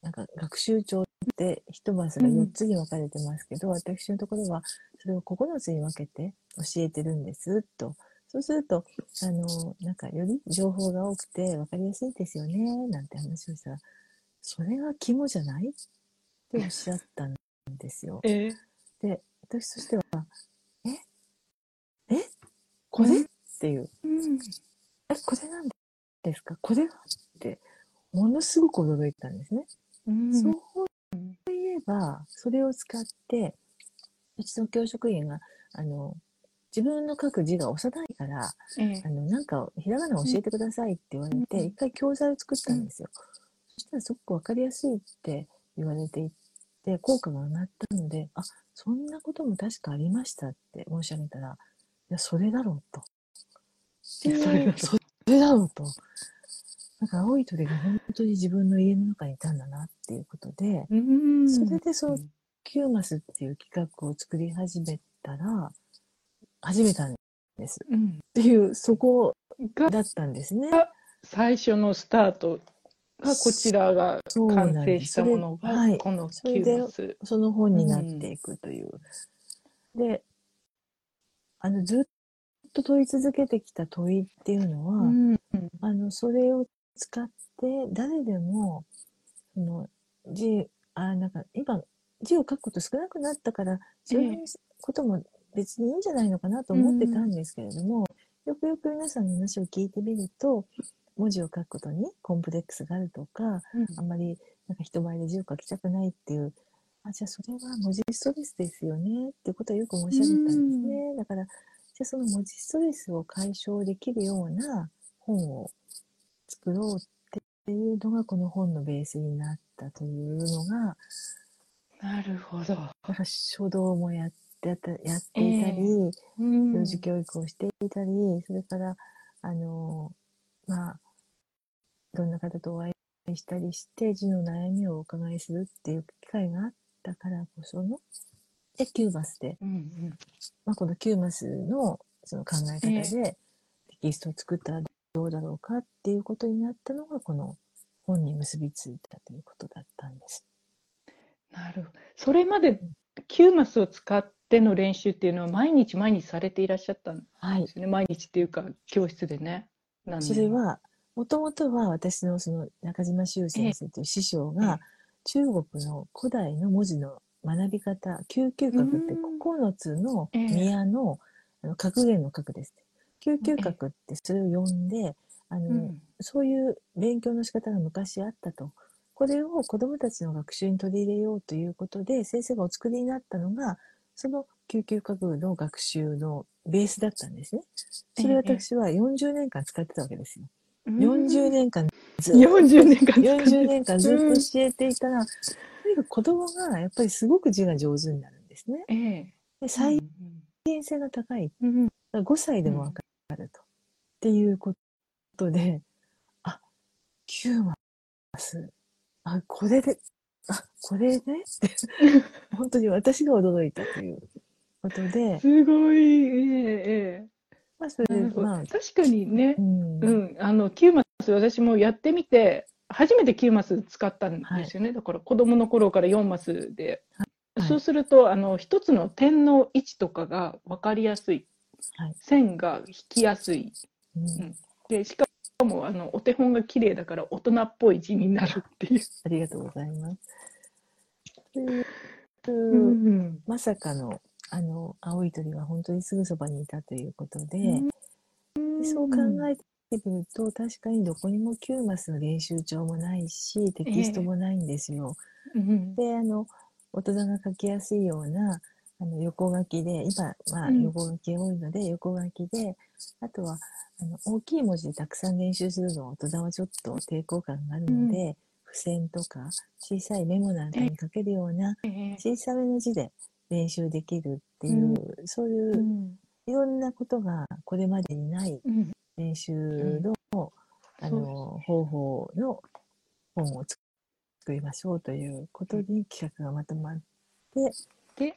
Speaker 3: なんか学習帳って一マスが4つに分かれてますけど、私のところはそれを9つに分けて教えてるんです、と。そうすると、あの、なんかより情報が多くて分かりやすいですよね、なんて話をしたら、それが肝じゃないっておっしゃったんですよ。
Speaker 2: ええ
Speaker 3: で、私としては、え？え？これ？っていう、
Speaker 2: うん。
Speaker 3: え、これなんですか？これは？って、ものすごく驚いたんですね。
Speaker 2: うん。
Speaker 3: そういえば、それを使って、うちの教職員が、あの、自分の書く字が幼いから、
Speaker 2: ええ。
Speaker 3: あの、なんか、ひらがな教えてくださいって言われて、
Speaker 2: うん。
Speaker 3: 一回教材を作ったんですよ。そしたらすごくわかりやすいって言われていて、効果が上がったので、あ、そんなことも確かありましたって申し上げたら、いや、それだろうと。
Speaker 2: それだろう
Speaker 3: それだろうと。なんか青い鳥が本当に自分の家の中にいたんだなっていうことで、
Speaker 2: うん
Speaker 3: それでそのキューマスっていう企画を作り始めたら、始めたんです。
Speaker 2: うん
Speaker 3: っていう、そこ
Speaker 2: が
Speaker 3: だったんですね。
Speaker 2: 最初のスタートがこちらが完成したものがこのキューバス。
Speaker 3: その本になっていくという。で、あの、ずっと問い続けてきた問いっていうのは、
Speaker 2: うん。
Speaker 3: あの、それを使って誰でも、その、字、あ、なんか今、字を書くこと少なくなったから、そういうことも別にいいんじゃないのかなと思ってたんですけれども、よくよく皆さんの話を聞いてみると、文字を書くことにコンプレックスがあるとか、あんまりなんか人前で字を書きたくないっていう、あ、じゃあそれは文字ストレスですよねっていうことをよく申し上げたんですね。だから、じゃあその文字ストレスを解消できるような本を作ろうっていうのがこの本のベースになったというのが、
Speaker 2: なるほど。
Speaker 3: だから書道もやってたやっていたり、
Speaker 2: うん
Speaker 3: 幼児教育をしていたり、それから、あの、まあ、いろんな方とお会いしたりして、字の悩みをお伺いするっていう機会があったからこその、で、キューマスで、
Speaker 2: うんうん
Speaker 3: まあ、このキューマスのその考え方
Speaker 2: え
Speaker 3: でテキストを作ったらどうだろうかっていうことになったのが、この本に結びついたということだったんです。
Speaker 2: なるほど。それまでキューマスを使っての練習っていうのは毎日毎日されていらっしゃったん
Speaker 3: はい
Speaker 2: で。すね。毎日っていうか教室でね。何
Speaker 3: それは、もともとは私のその中島修先生という師匠が、中国の古代の文字の学び方、九九角って
Speaker 2: うん
Speaker 3: 9つの
Speaker 2: ええ
Speaker 3: 宮のあの格言の格です。九九角ってそれを読んで、あの、
Speaker 2: うん
Speaker 3: そういう勉強の仕方が昔あったと。これを子どもたちの学習に取り入れようということで先生がお作りになったのがその救急科学の学習のベースだったんですね。それを私は40年間使ってたわけですよ。40年間ずっと
Speaker 2: 40年間使って
Speaker 3: 40年間ずっと教えていたら、とにかく子供がやっぱりすごく字が上手になるんですね。
Speaker 2: ええ
Speaker 3: で再現性が高い。
Speaker 2: うんうん
Speaker 3: 5歳でもわかると。っていうことで、あ、9マス。あ、これで、あ、これね？って、本当に私が驚いたということで、
Speaker 2: すごい、えええ
Speaker 3: まあ、
Speaker 2: 確かにね。
Speaker 3: う、ん、
Speaker 2: うん、あの9マス私もやってみて初めて9マス使ったんですよね、だから子供の頃から4マスで、
Speaker 3: はい。
Speaker 2: そうするとあの一つの点の位置とかが分かりやすい、
Speaker 3: はい。
Speaker 2: 線が引きやすい。
Speaker 3: うん。
Speaker 2: でしかもあのお手本が綺麗だから大人っぽい字になるっていう、
Speaker 3: ありがとうございます。う
Speaker 2: ん。
Speaker 3: まさかの、あの、青い鳥が本当にすぐそばにいたということで、でそう考えてみると、確かにどこにも9マスの練習帳もないし、テキストもないんですよ。
Speaker 2: うん。
Speaker 3: で、あの、大人が書きやすいような、あの、横書きで、今、まあ、
Speaker 2: うん。
Speaker 3: 横書き多いので、横書きで、あとは、あの、大きい文字でたくさん練習するのは大人はちょっと抵抗感があるので、付箋とか、小さいメモなんかに書けるような、
Speaker 2: ええ。
Speaker 3: 小さめの字で練習できるっていう、そういううん。いろんなことがこれまでにない
Speaker 2: うん。
Speaker 3: 練習の,、あの方法の本を作りましょうということに企画がまとまって、
Speaker 2: で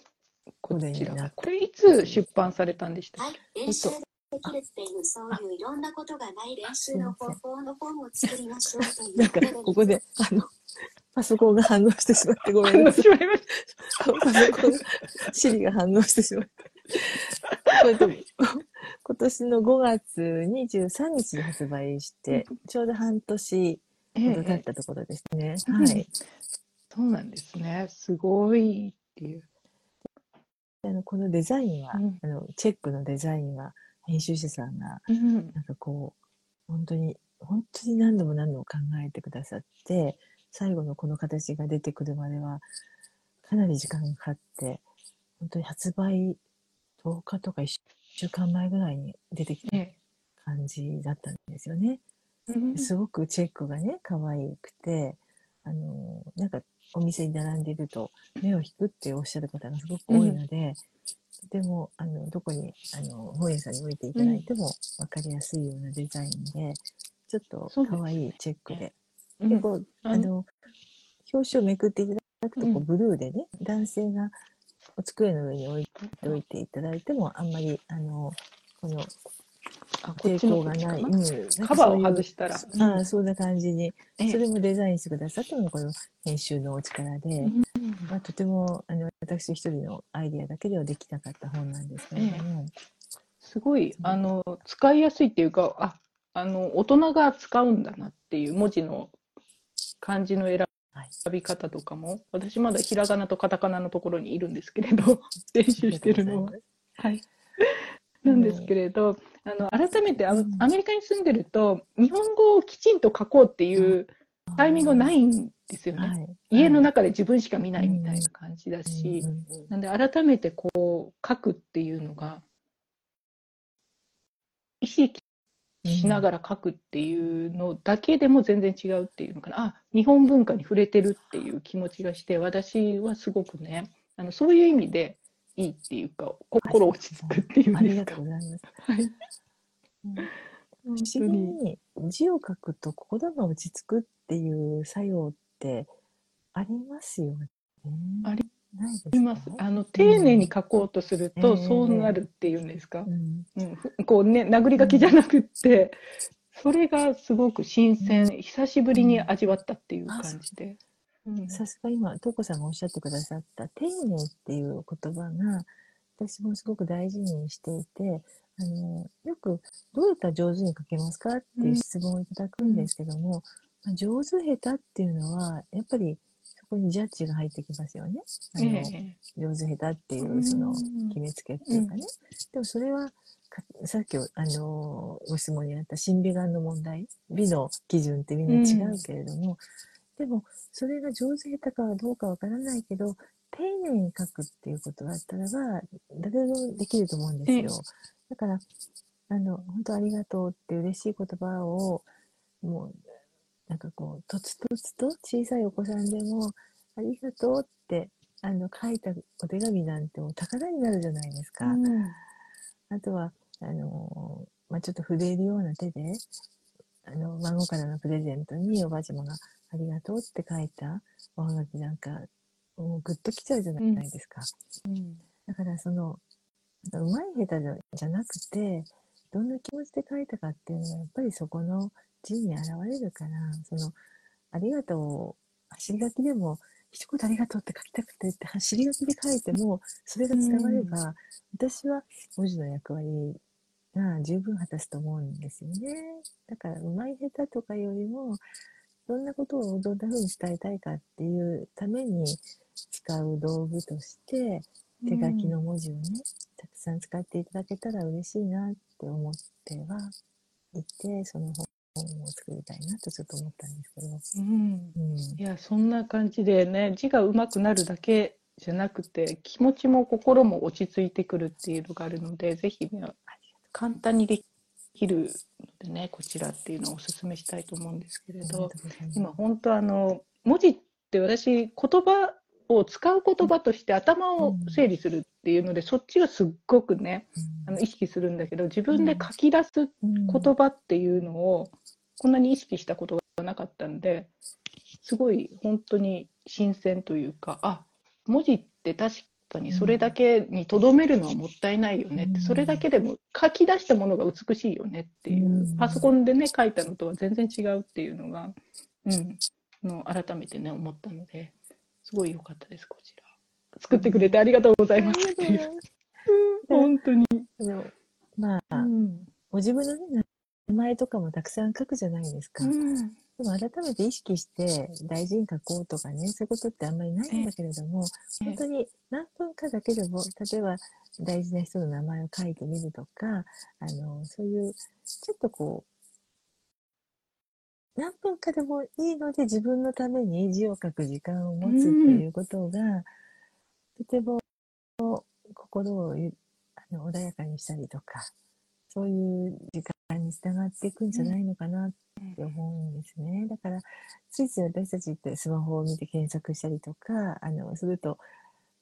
Speaker 2: こ
Speaker 3: これに
Speaker 2: ちら
Speaker 3: な
Speaker 2: これいつ出版されたんでしたっ
Speaker 4: はい、練習できるっていう、そういういろんなことがない練習の方法の本を作りましょうという
Speaker 3: なんかここであのパソコンが反応してしまってごめ
Speaker 2: け
Speaker 3: んなさい。パソコン、シリが反応してしまって。これと今年の5月23日に発売して、ちょうど半年
Speaker 2: た
Speaker 3: ほど経ったところですね。
Speaker 2: え
Speaker 3: はい。
Speaker 2: そうなんですねすごいっていう
Speaker 3: あのこのデザインは、
Speaker 2: うん
Speaker 3: あのチェックのデザインは編集者さんが
Speaker 2: うん
Speaker 3: なんかこう本当に本当に何度も何度も考えてくださって最後のこの形が出てくるまではかなり時間がかかって本当に発売10日とか1週間前ぐらいに出てきた
Speaker 2: え
Speaker 3: 感じだったんですよね。
Speaker 2: えうん。
Speaker 3: すごくチェックがね可愛くてあのなんかお店に並んでいると目を引くっておっしゃる方がすごく多いので、でもあのどこにあの本屋さんに置いていただいても分かりやすいようなデザインでちょっと
Speaker 2: そうです
Speaker 3: 可愛いチェックで
Speaker 2: うん。
Speaker 3: でこう
Speaker 2: あ
Speaker 3: あの表紙をめくっていただくとこ
Speaker 2: う
Speaker 3: うん。ブルーでね、男性がお机の上に置いておいていただいてもあんまりあのこの抵抗がない、
Speaker 2: 方
Speaker 3: うん、
Speaker 2: カバーを外したら。
Speaker 3: ああそんな感じに
Speaker 2: ええ。
Speaker 3: それもデザインしてくださったのがこの編集のお力で、
Speaker 2: うん。
Speaker 3: まあ、とてもあの私一人のアイディアだけではできなかった本なんですけれども、
Speaker 2: すごいあの使いやすいっていうかああの大人が使うんだなっていう文字の漢字の選
Speaker 3: はい
Speaker 2: び方とかも。私まだひらがなとカタカナのところにいるんですけれど 練習してるのは。はい、なんですけれど、あの改めてアメリカに住んでると日本語をきちんと書こうっていうタイミングがないんですよね。
Speaker 3: はい、
Speaker 2: 家の中で自分しか見ないみたいな感じだし、なんで改めてこう書くっていうのが意識しながら書くっていうのだけでも全然違うっていうのかな、あ日本文化に触れてるっていう気持ちがして私はすごくねあのそういう意味でいいっていうか心落ち着くっていうん
Speaker 3: ありが
Speaker 2: ですか。
Speaker 3: とうございます。
Speaker 2: はい。
Speaker 3: うん。
Speaker 2: 本
Speaker 3: 不思議に字を書くと心が落ち着くっていう作用ってありますよね。
Speaker 2: あり
Speaker 3: ない
Speaker 2: ます。あの丁寧に書こうとすると、
Speaker 3: ええ
Speaker 2: そうなるっていうんですか、
Speaker 3: うん。
Speaker 2: うん。ふこうね殴り書きじゃなくって、それがすごく新鮮、久しぶりに味わったっていう感じで。う。ん。
Speaker 3: さすが今、トコさんがおっしゃってくださった丁寧っていう言葉が、私もすごく大事にしていて、あの、よくどうやったら上手に書けますかっていう質問をいただくんですけども、まあ上手下手っていうのは、やっぱりそこにジャッジが入ってきますよね。あの
Speaker 2: え
Speaker 3: 上手下手ってい
Speaker 2: う
Speaker 3: その決めつけっていうかね。でもそれはかさっきあのご質問にあった審美眼の問題美の基準ってみんな違うけれども、でも、それが上手下手かはどうかわからないけど、丁寧に書くっていうことだったらば、誰でもできると思うんですよ。だから、あの、本当ありがとうって嬉しい言葉を、もう、なんかこう、とつとつと小さいお子さんでも、ありがとうって、あの、書いたお手紙なんてもう宝になるじゃないですか。あとは、あのまあ、ちょっと震えるような手で、あの、孫からのプレゼントにおばあちゃまがありがとうって書いたおはがきなんか、もうグッときちゃうじゃないですか。
Speaker 2: うん
Speaker 3: だからその、うまい下手じゃじゃなくて、どんな気持ちで書いたかっていうのは、やっぱりそこの字に現れるから、その、ありがとうを走り書きでも、一言ありがとうって書きたくてって走り書きで書いても、それが伝われば、私は文字の役割が十分果たすと思うんですよね。だから、うまい下手とかよりも、どんなことをどんな風に伝えたいかっていうために使う道具として、手書きの文字をね、たくさん使っていただけたら嬉しいなって思ってはいて、その本を作りたいなとちょっと思ったんですけど。
Speaker 2: うん
Speaker 3: うん。
Speaker 2: いやそんな感じでね字が上手くなるだけじゃなくて気持ちも心も落ち着いてくるっていうのがあるのでぜひね簡単にできるのでねこちらっていうのをお勧めしたいと思うんですけれど
Speaker 3: とうございます
Speaker 2: 今本当あの文字って私言葉を使う言葉として頭を整理するっていうので、そっちをすっごくねあの意識するんだけど自分で書き出す
Speaker 3: うん。
Speaker 2: 言葉っていうのをこんなに意識したことがなかったんですごい本当に新鮮というかあ文字って確かにそれだけにとどめるのはもったいないよねって、
Speaker 3: うん。
Speaker 2: それだけでも書き出したものが美しいよねっていう、
Speaker 3: うん。
Speaker 2: パソコンでね書いたのとは全然違うっていうのが、うん、の改めてね思ったのですごい良かったですこちら作ってくれてありがとうございます。っていう、本当に、
Speaker 3: でもまあ、
Speaker 2: うん。
Speaker 3: ご自分のね、名前とかもたくさん書くじゃないですか。
Speaker 2: うん。
Speaker 3: でも改めて意識して大事に書こうとかね、そういうことってあんまりないんだけれども、
Speaker 2: ええ。
Speaker 3: 本当に何分かだけでも、例えば大事な人の名前を書いてみるとか、あの、そういう、ちょっとこう、何分かでもいいので自分のために字を書く時間を持つということが、とても心をゆあの穏やかにしたりとか、そういう時間につながっていくんじゃないのかなって思うんですね。だから、ついつい私たちってスマホを見て検索したりとか、あの、すると、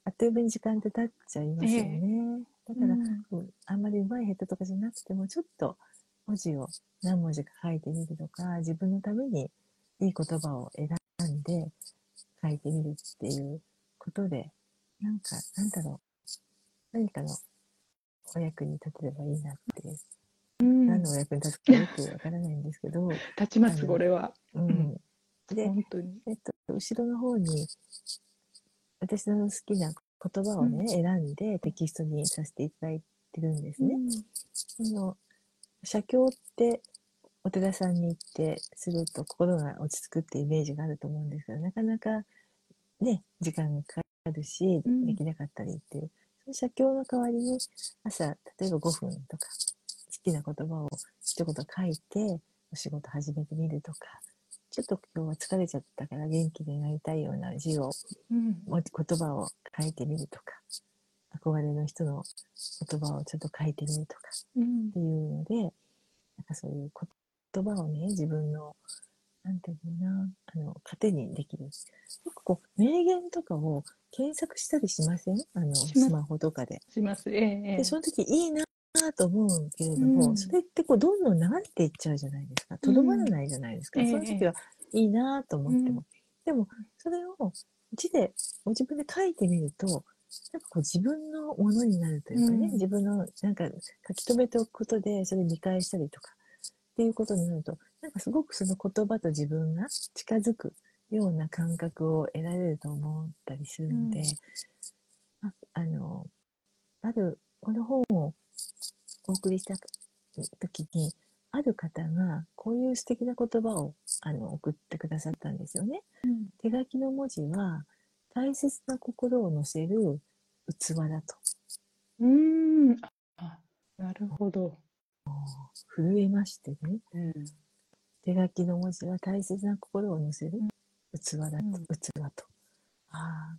Speaker 3: あっという間に時間って経っちゃいますよね。だから、うんあんまり上手い下手とかじゃなくても、ちょっと文字を何文字か書いてみるとか、自分のためにいい言葉を選んで書いてみるっていうことで、なんか、なんだろう、何かのお役に立てればいいなって。いう。
Speaker 2: うん。
Speaker 3: 何のお役に立つかよくわからないんですけど、
Speaker 2: 立ちますこれは。
Speaker 3: うん。
Speaker 2: ん。
Speaker 3: で、
Speaker 2: 本当に。
Speaker 3: えっと、後ろの方に、私の好きな言葉をね、選んでテキストにさせていただいてるんですね。あの、写経ってお寺さんに行ってすると心が落ち着くってイメージがあると思うんですけど、なかなかね、時間がかかるし、
Speaker 2: うん。
Speaker 3: できなかったりっていう。その写経の代わりに朝、例えば5分とか、好きな言葉を一言書いて、お仕事始めてみるとか、ちょっと今日は疲れちゃったから元気でなりたいような字を、
Speaker 2: うん。
Speaker 3: も言葉を書いてみるとか、憧れの人の言葉をちょっと書いてみるとか、
Speaker 2: うん。
Speaker 3: っていうので、なんかそういう言葉をね、自分の、なんていうな、あの、糧にできる。よくこう、名言とかを検索したりしません？あの、スマホとかで。
Speaker 2: しますええええ
Speaker 3: で、その時いいなと思うけれども、
Speaker 2: うん
Speaker 3: それってこう、どんどん流れていっちゃうじゃないですか。とどまらないじゃないですか。
Speaker 2: うん
Speaker 3: その時はいいなと思っても。
Speaker 2: うん
Speaker 3: でも、それを字で、ご自分で書いてみると、なんかこう自分のものになるというかね、
Speaker 2: うん
Speaker 3: 自分のなんか書き留めておくことで、それ見返したりとかっていうことになると、なんかすごくその言葉と自分が近づくような感覚を得られると思ったりするので、ああの、ある、この本をお送りした時に、ある方がこういう素敵な言葉をあの送ってくださったんですよね。
Speaker 2: うん
Speaker 3: 手書きの文字は大切な心を乗せる器だと。
Speaker 2: うんあなるほど
Speaker 3: 震えましてね。
Speaker 2: うん
Speaker 3: 手書きの文字は大切な心を乗せる。器だと、
Speaker 1: うん。
Speaker 3: 器と。ああ、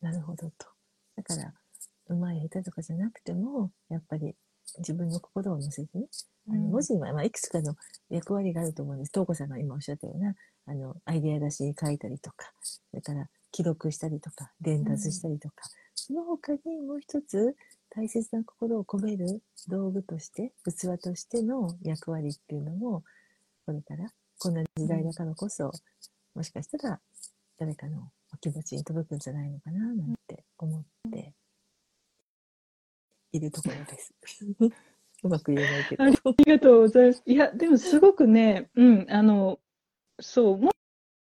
Speaker 3: なるほどと。だから、うまい下手とかじゃなくても、やっぱり自分の心を乗せてね、あの
Speaker 1: うん。
Speaker 3: 文字には、まあ、いくつかの役割があると思うんです。東子さんが今おっしゃったような、あの、アイデア出しに書いたりとか、それから記録したりとか、伝達したりとか、その他にもう一つ大切な心を込める道具として、器としての役割っていうのも、これから、こんな時代だからこそ、もしかしたら誰かのお気持ちに届くんじゃないのかな、なんて思っているところです。うまく言えないけど。
Speaker 2: ありがとうございます。いや、でもすごくね、うん、あの、そう、文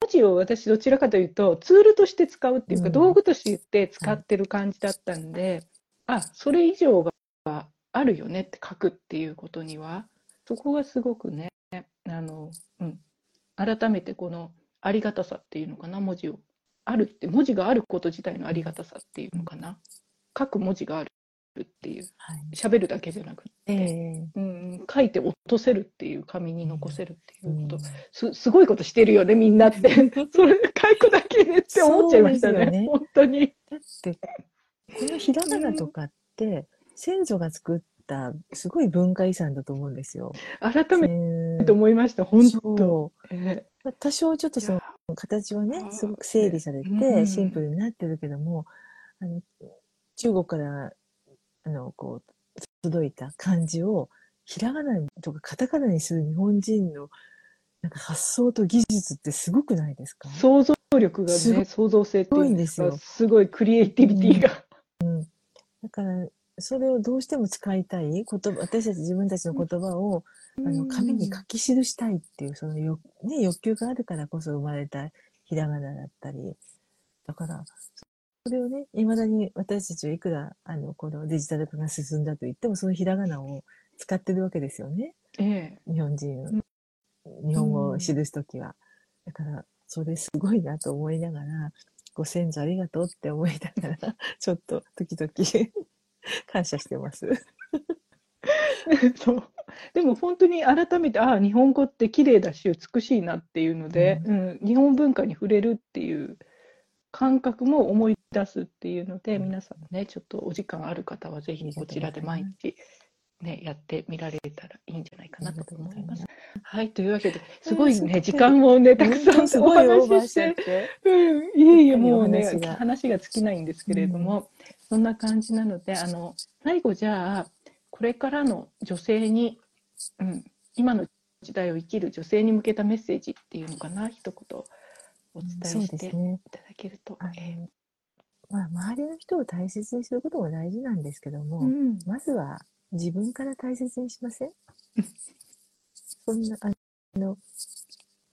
Speaker 2: 字を私どちらかというとツールとして使うっていうか、
Speaker 3: うん
Speaker 2: 道具として使ってる感じだったんで、あ、それ以上があるよねって書くっていうことには、そこがすごくね、あの、うん、改めてこのありがたさっていうのかな、文字を。あるって、文字があること自体のありがたさっていうのかな。書く文字があるっていう、
Speaker 3: はい。
Speaker 2: 喋るだけじゃなくて。
Speaker 3: ええ。
Speaker 2: うん、書いて落とせるっていう紙に残せるっていうこと、
Speaker 3: うん。
Speaker 2: すすごいことしてるよねみんなって。それ書くだけでって思っちゃいましたね
Speaker 3: ね。
Speaker 2: 本当に。
Speaker 3: だって、このひらがなとかって、先祖が作ったすごい文化遺産だと思うんですよ。
Speaker 2: 改め
Speaker 3: め
Speaker 2: て思いました本当、
Speaker 3: 多少ちょっとその形はね、すごく整理され
Speaker 2: うん。
Speaker 3: て、シンプルになってるけども、あの、中国から、あの、こう、届いた漢字を、ひらがなとかカタカナにする日本人の、なんか発想と技術ってすごくないですか？
Speaker 2: 想像力が
Speaker 3: すご
Speaker 2: ね創造性っていうんですか
Speaker 3: すごい
Speaker 2: クリエイティビティが、
Speaker 3: だから、それをどうしても使いたい？言葉、私たち自分たちの言葉を、あの、紙に書き記したいっていう、その欲、ね、欲求があるからこそ生まれたひらがなだったり、だから、それをね、未だに私たちはいくら、あの、このデジタル化が進んだと言っても、そのひらがなを使ってるわけですよね。
Speaker 2: ええ。
Speaker 3: 日本人、日本語を記すときは。だから、それすごいなと思いながら、ご先祖ありがとうって思いながら、ちょっと時々 感謝してます。
Speaker 2: そう。でも本当に改めてああ日本語って綺麗だし美しいなっていうので、うん。日本文化に触れるっていう感覚も思い出すっていうので、
Speaker 3: うん。
Speaker 2: 皆さんもねちょっとお時間ある方はぜひこちらで毎日、ね、やってみられたらいいんじゃないかなと思います。はいというわけですごい
Speaker 3: えー
Speaker 2: ね時間もねたくさん
Speaker 3: す
Speaker 2: お話しし
Speaker 3: てて。
Speaker 2: うん、いえいえ、もうね
Speaker 3: 話が、
Speaker 2: 尽きないんですけれども、そんな感じなので、あの、最後じゃあ、これからの女性に、うん、今の時代を生きる女性に向けたメッセージっていうのかな、一言お伝えしてい。ただけると。
Speaker 3: あの
Speaker 2: え
Speaker 3: まあ、周りの人を大切にすることも大事なんですけども、まずは自分から大切にしません？そんな、あの、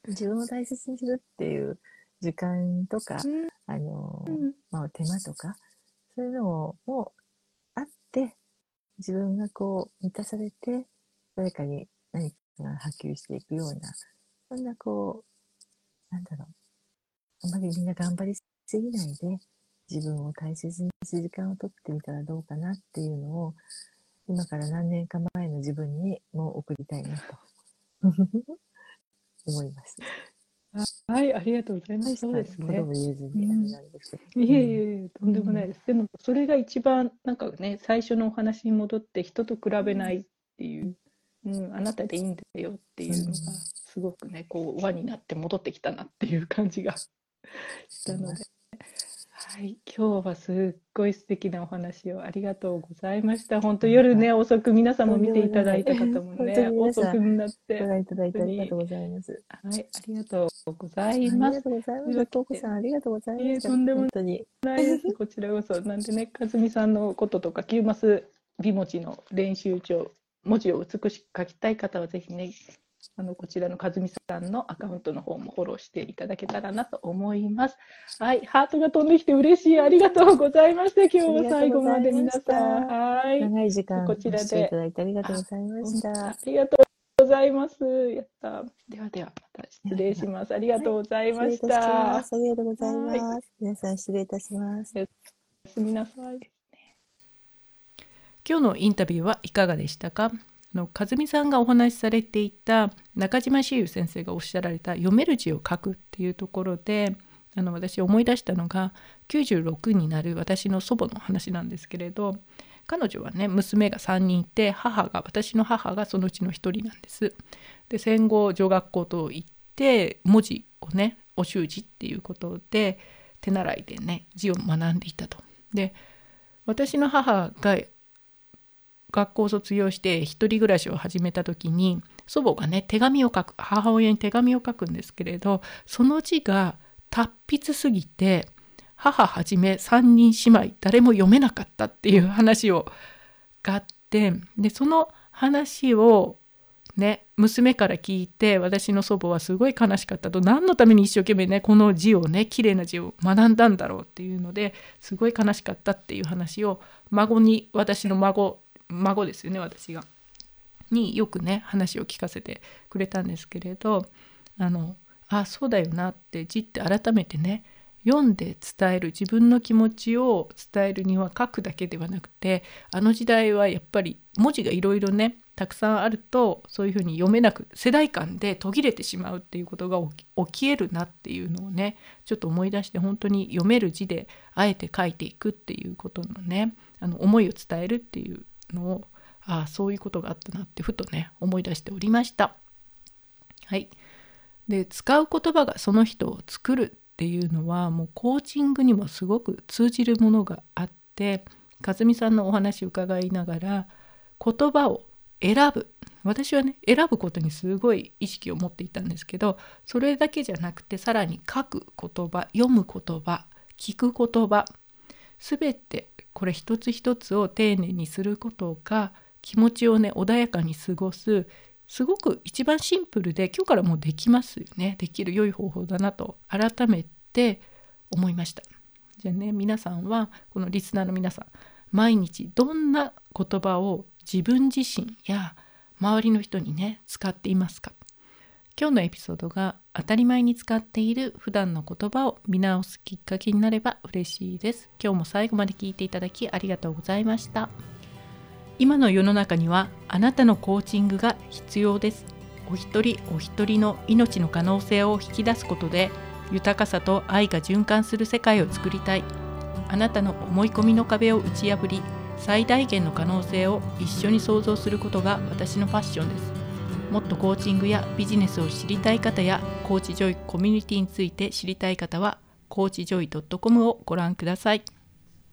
Speaker 3: 自分を大切にするっていう時間とか、あの、
Speaker 2: うん。
Speaker 3: まあ、手間とか、そういうのもあって、自分がこう、満たされて、誰かに何かが波及していくような、そんなこう、なんだろう、あまりみんな頑張りすぎないで、自分を大切にする時間をとってみたらどうかなっていうのを、今から何年か前の自分にも送りたいなと思います。
Speaker 2: はい、ありがとうございます。そうですね
Speaker 3: 言えずにあれなんですけど。
Speaker 2: いえいえとんでもないです。でも、それが一番、なんかね、最初のお話に戻って、人と比べないっていう、うん、あなたでいいんだよっていうのが、
Speaker 3: うん
Speaker 2: すごくね、こう、輪になって戻ってきたなっていう感じがしたので。はい、今日はすっごい素敵なお話をありがとうございました。本当夜ね、遅く皆さんも見ていただいた方も
Speaker 3: 本
Speaker 2: ね、遅くになっ
Speaker 3: ご
Speaker 2: て、
Speaker 3: 覧いただいてありがとうございます。
Speaker 2: はい、ありがとうござ
Speaker 3: あり
Speaker 2: います。
Speaker 3: がとうございます。トーコさん、ありがとうございまし
Speaker 2: とんでも。ないです。こちらこそ。なんでね、かずみさんのこととか、キューマス美文字の練習帳、文字を美しく書きたい方はぜひね、あのこちらのかずみさんのアカウントの方もフォローしていただけたらなと思います。はい、ハートが飛んできて嬉しい。ありがとうございました。今日も最後まで皆さん。はい。
Speaker 3: 長い時間
Speaker 2: こちらで
Speaker 3: いただいてありがとうございました。
Speaker 2: ありがとうございます。やった。ではでは、また失礼します。ありがとうございまし
Speaker 3: 失礼いたしま
Speaker 2: た。
Speaker 3: す。ありがとうございます。皆さん失礼いたします。
Speaker 2: おやすみなさい。
Speaker 1: 今日のインタビューはいかがでしたか？あ
Speaker 2: の和美さんがお話しされていた中島志優先生がおっしゃられた読める字を書くっていうところであの私思い出したのが96になる私の祖母の話なんですけれど彼女はね娘が3人いて母が私の母がそのうちの1人なんです。で戦後女学校と行って文字をねお習字っていうことで手習いでね字を学んでいたと。で私の母が学校を卒業して一人暮らしを始めた時に祖母がね手紙を書く母親に手紙を書くんですけれどその字が達筆すぎて母はじめ3人姉妹誰も読めなかったっていう話をがあってでその話をね娘から聞いて私の祖母はすごい悲しかったと何のために一生懸命ねこの字をね綺麗な字を学んだんだろうっていうのですごい悲しかったっていう話を孫に私の孫孫ですよね私が。によくね話を聞かせてくれたんですけれどあのあそうだよなって字って改めてね読んで伝える自分の気持ちを伝えるには書くだけではなくてあの時代はやっぱり文字がいろいろねたくさんあるとそういうふうに読めなく世代間で途切れてしまうっていうことが起きえるなっていうのをねちょっと思い出して本当に読める字であえて書いていくっていうことのねあの思いを伝えるっていうのをあそういうことがあったなってふとね思い出しておりました。はい、で使う言葉がその人を作るっていうのはもうコーチングにもすごく通じるものがあって和美さんのお話を伺いながら言葉を選ぶ私はね選ぶことにすごい意識を持っていたんですけどそれだけじゃなくてさらに書く言葉読む言葉聞く言葉全てこれ一つ一つを丁寧にすることが気持ちをね穏やかに過ごすすごく一番シンプルで今日からもうできますよね。できる良い方法だなと改めて思いました。じゃあね皆さんはこのリスナーの皆さん毎日どんな言葉を自分自身や周りの人にね使っていますか？今日のエピソードが当たり前に使っている普段の言葉を見直すきっかけになれば嬉しいです。今日も最後まで聞いていただきありがとうございました。今の世の中にはあなたのコーチングが必要です。お一人お一人の命の可能性を引き出すことで豊かさと愛が循環する世界を作りたい。あなたの思い込みの壁を打ち破り最大限の可能性を一緒に創造することが私のファッションです。もっとコーチングやビジネスを知りたい方やコーチジョイコミュニティについて知りたい方はコーチジョイ .com をご覧ください。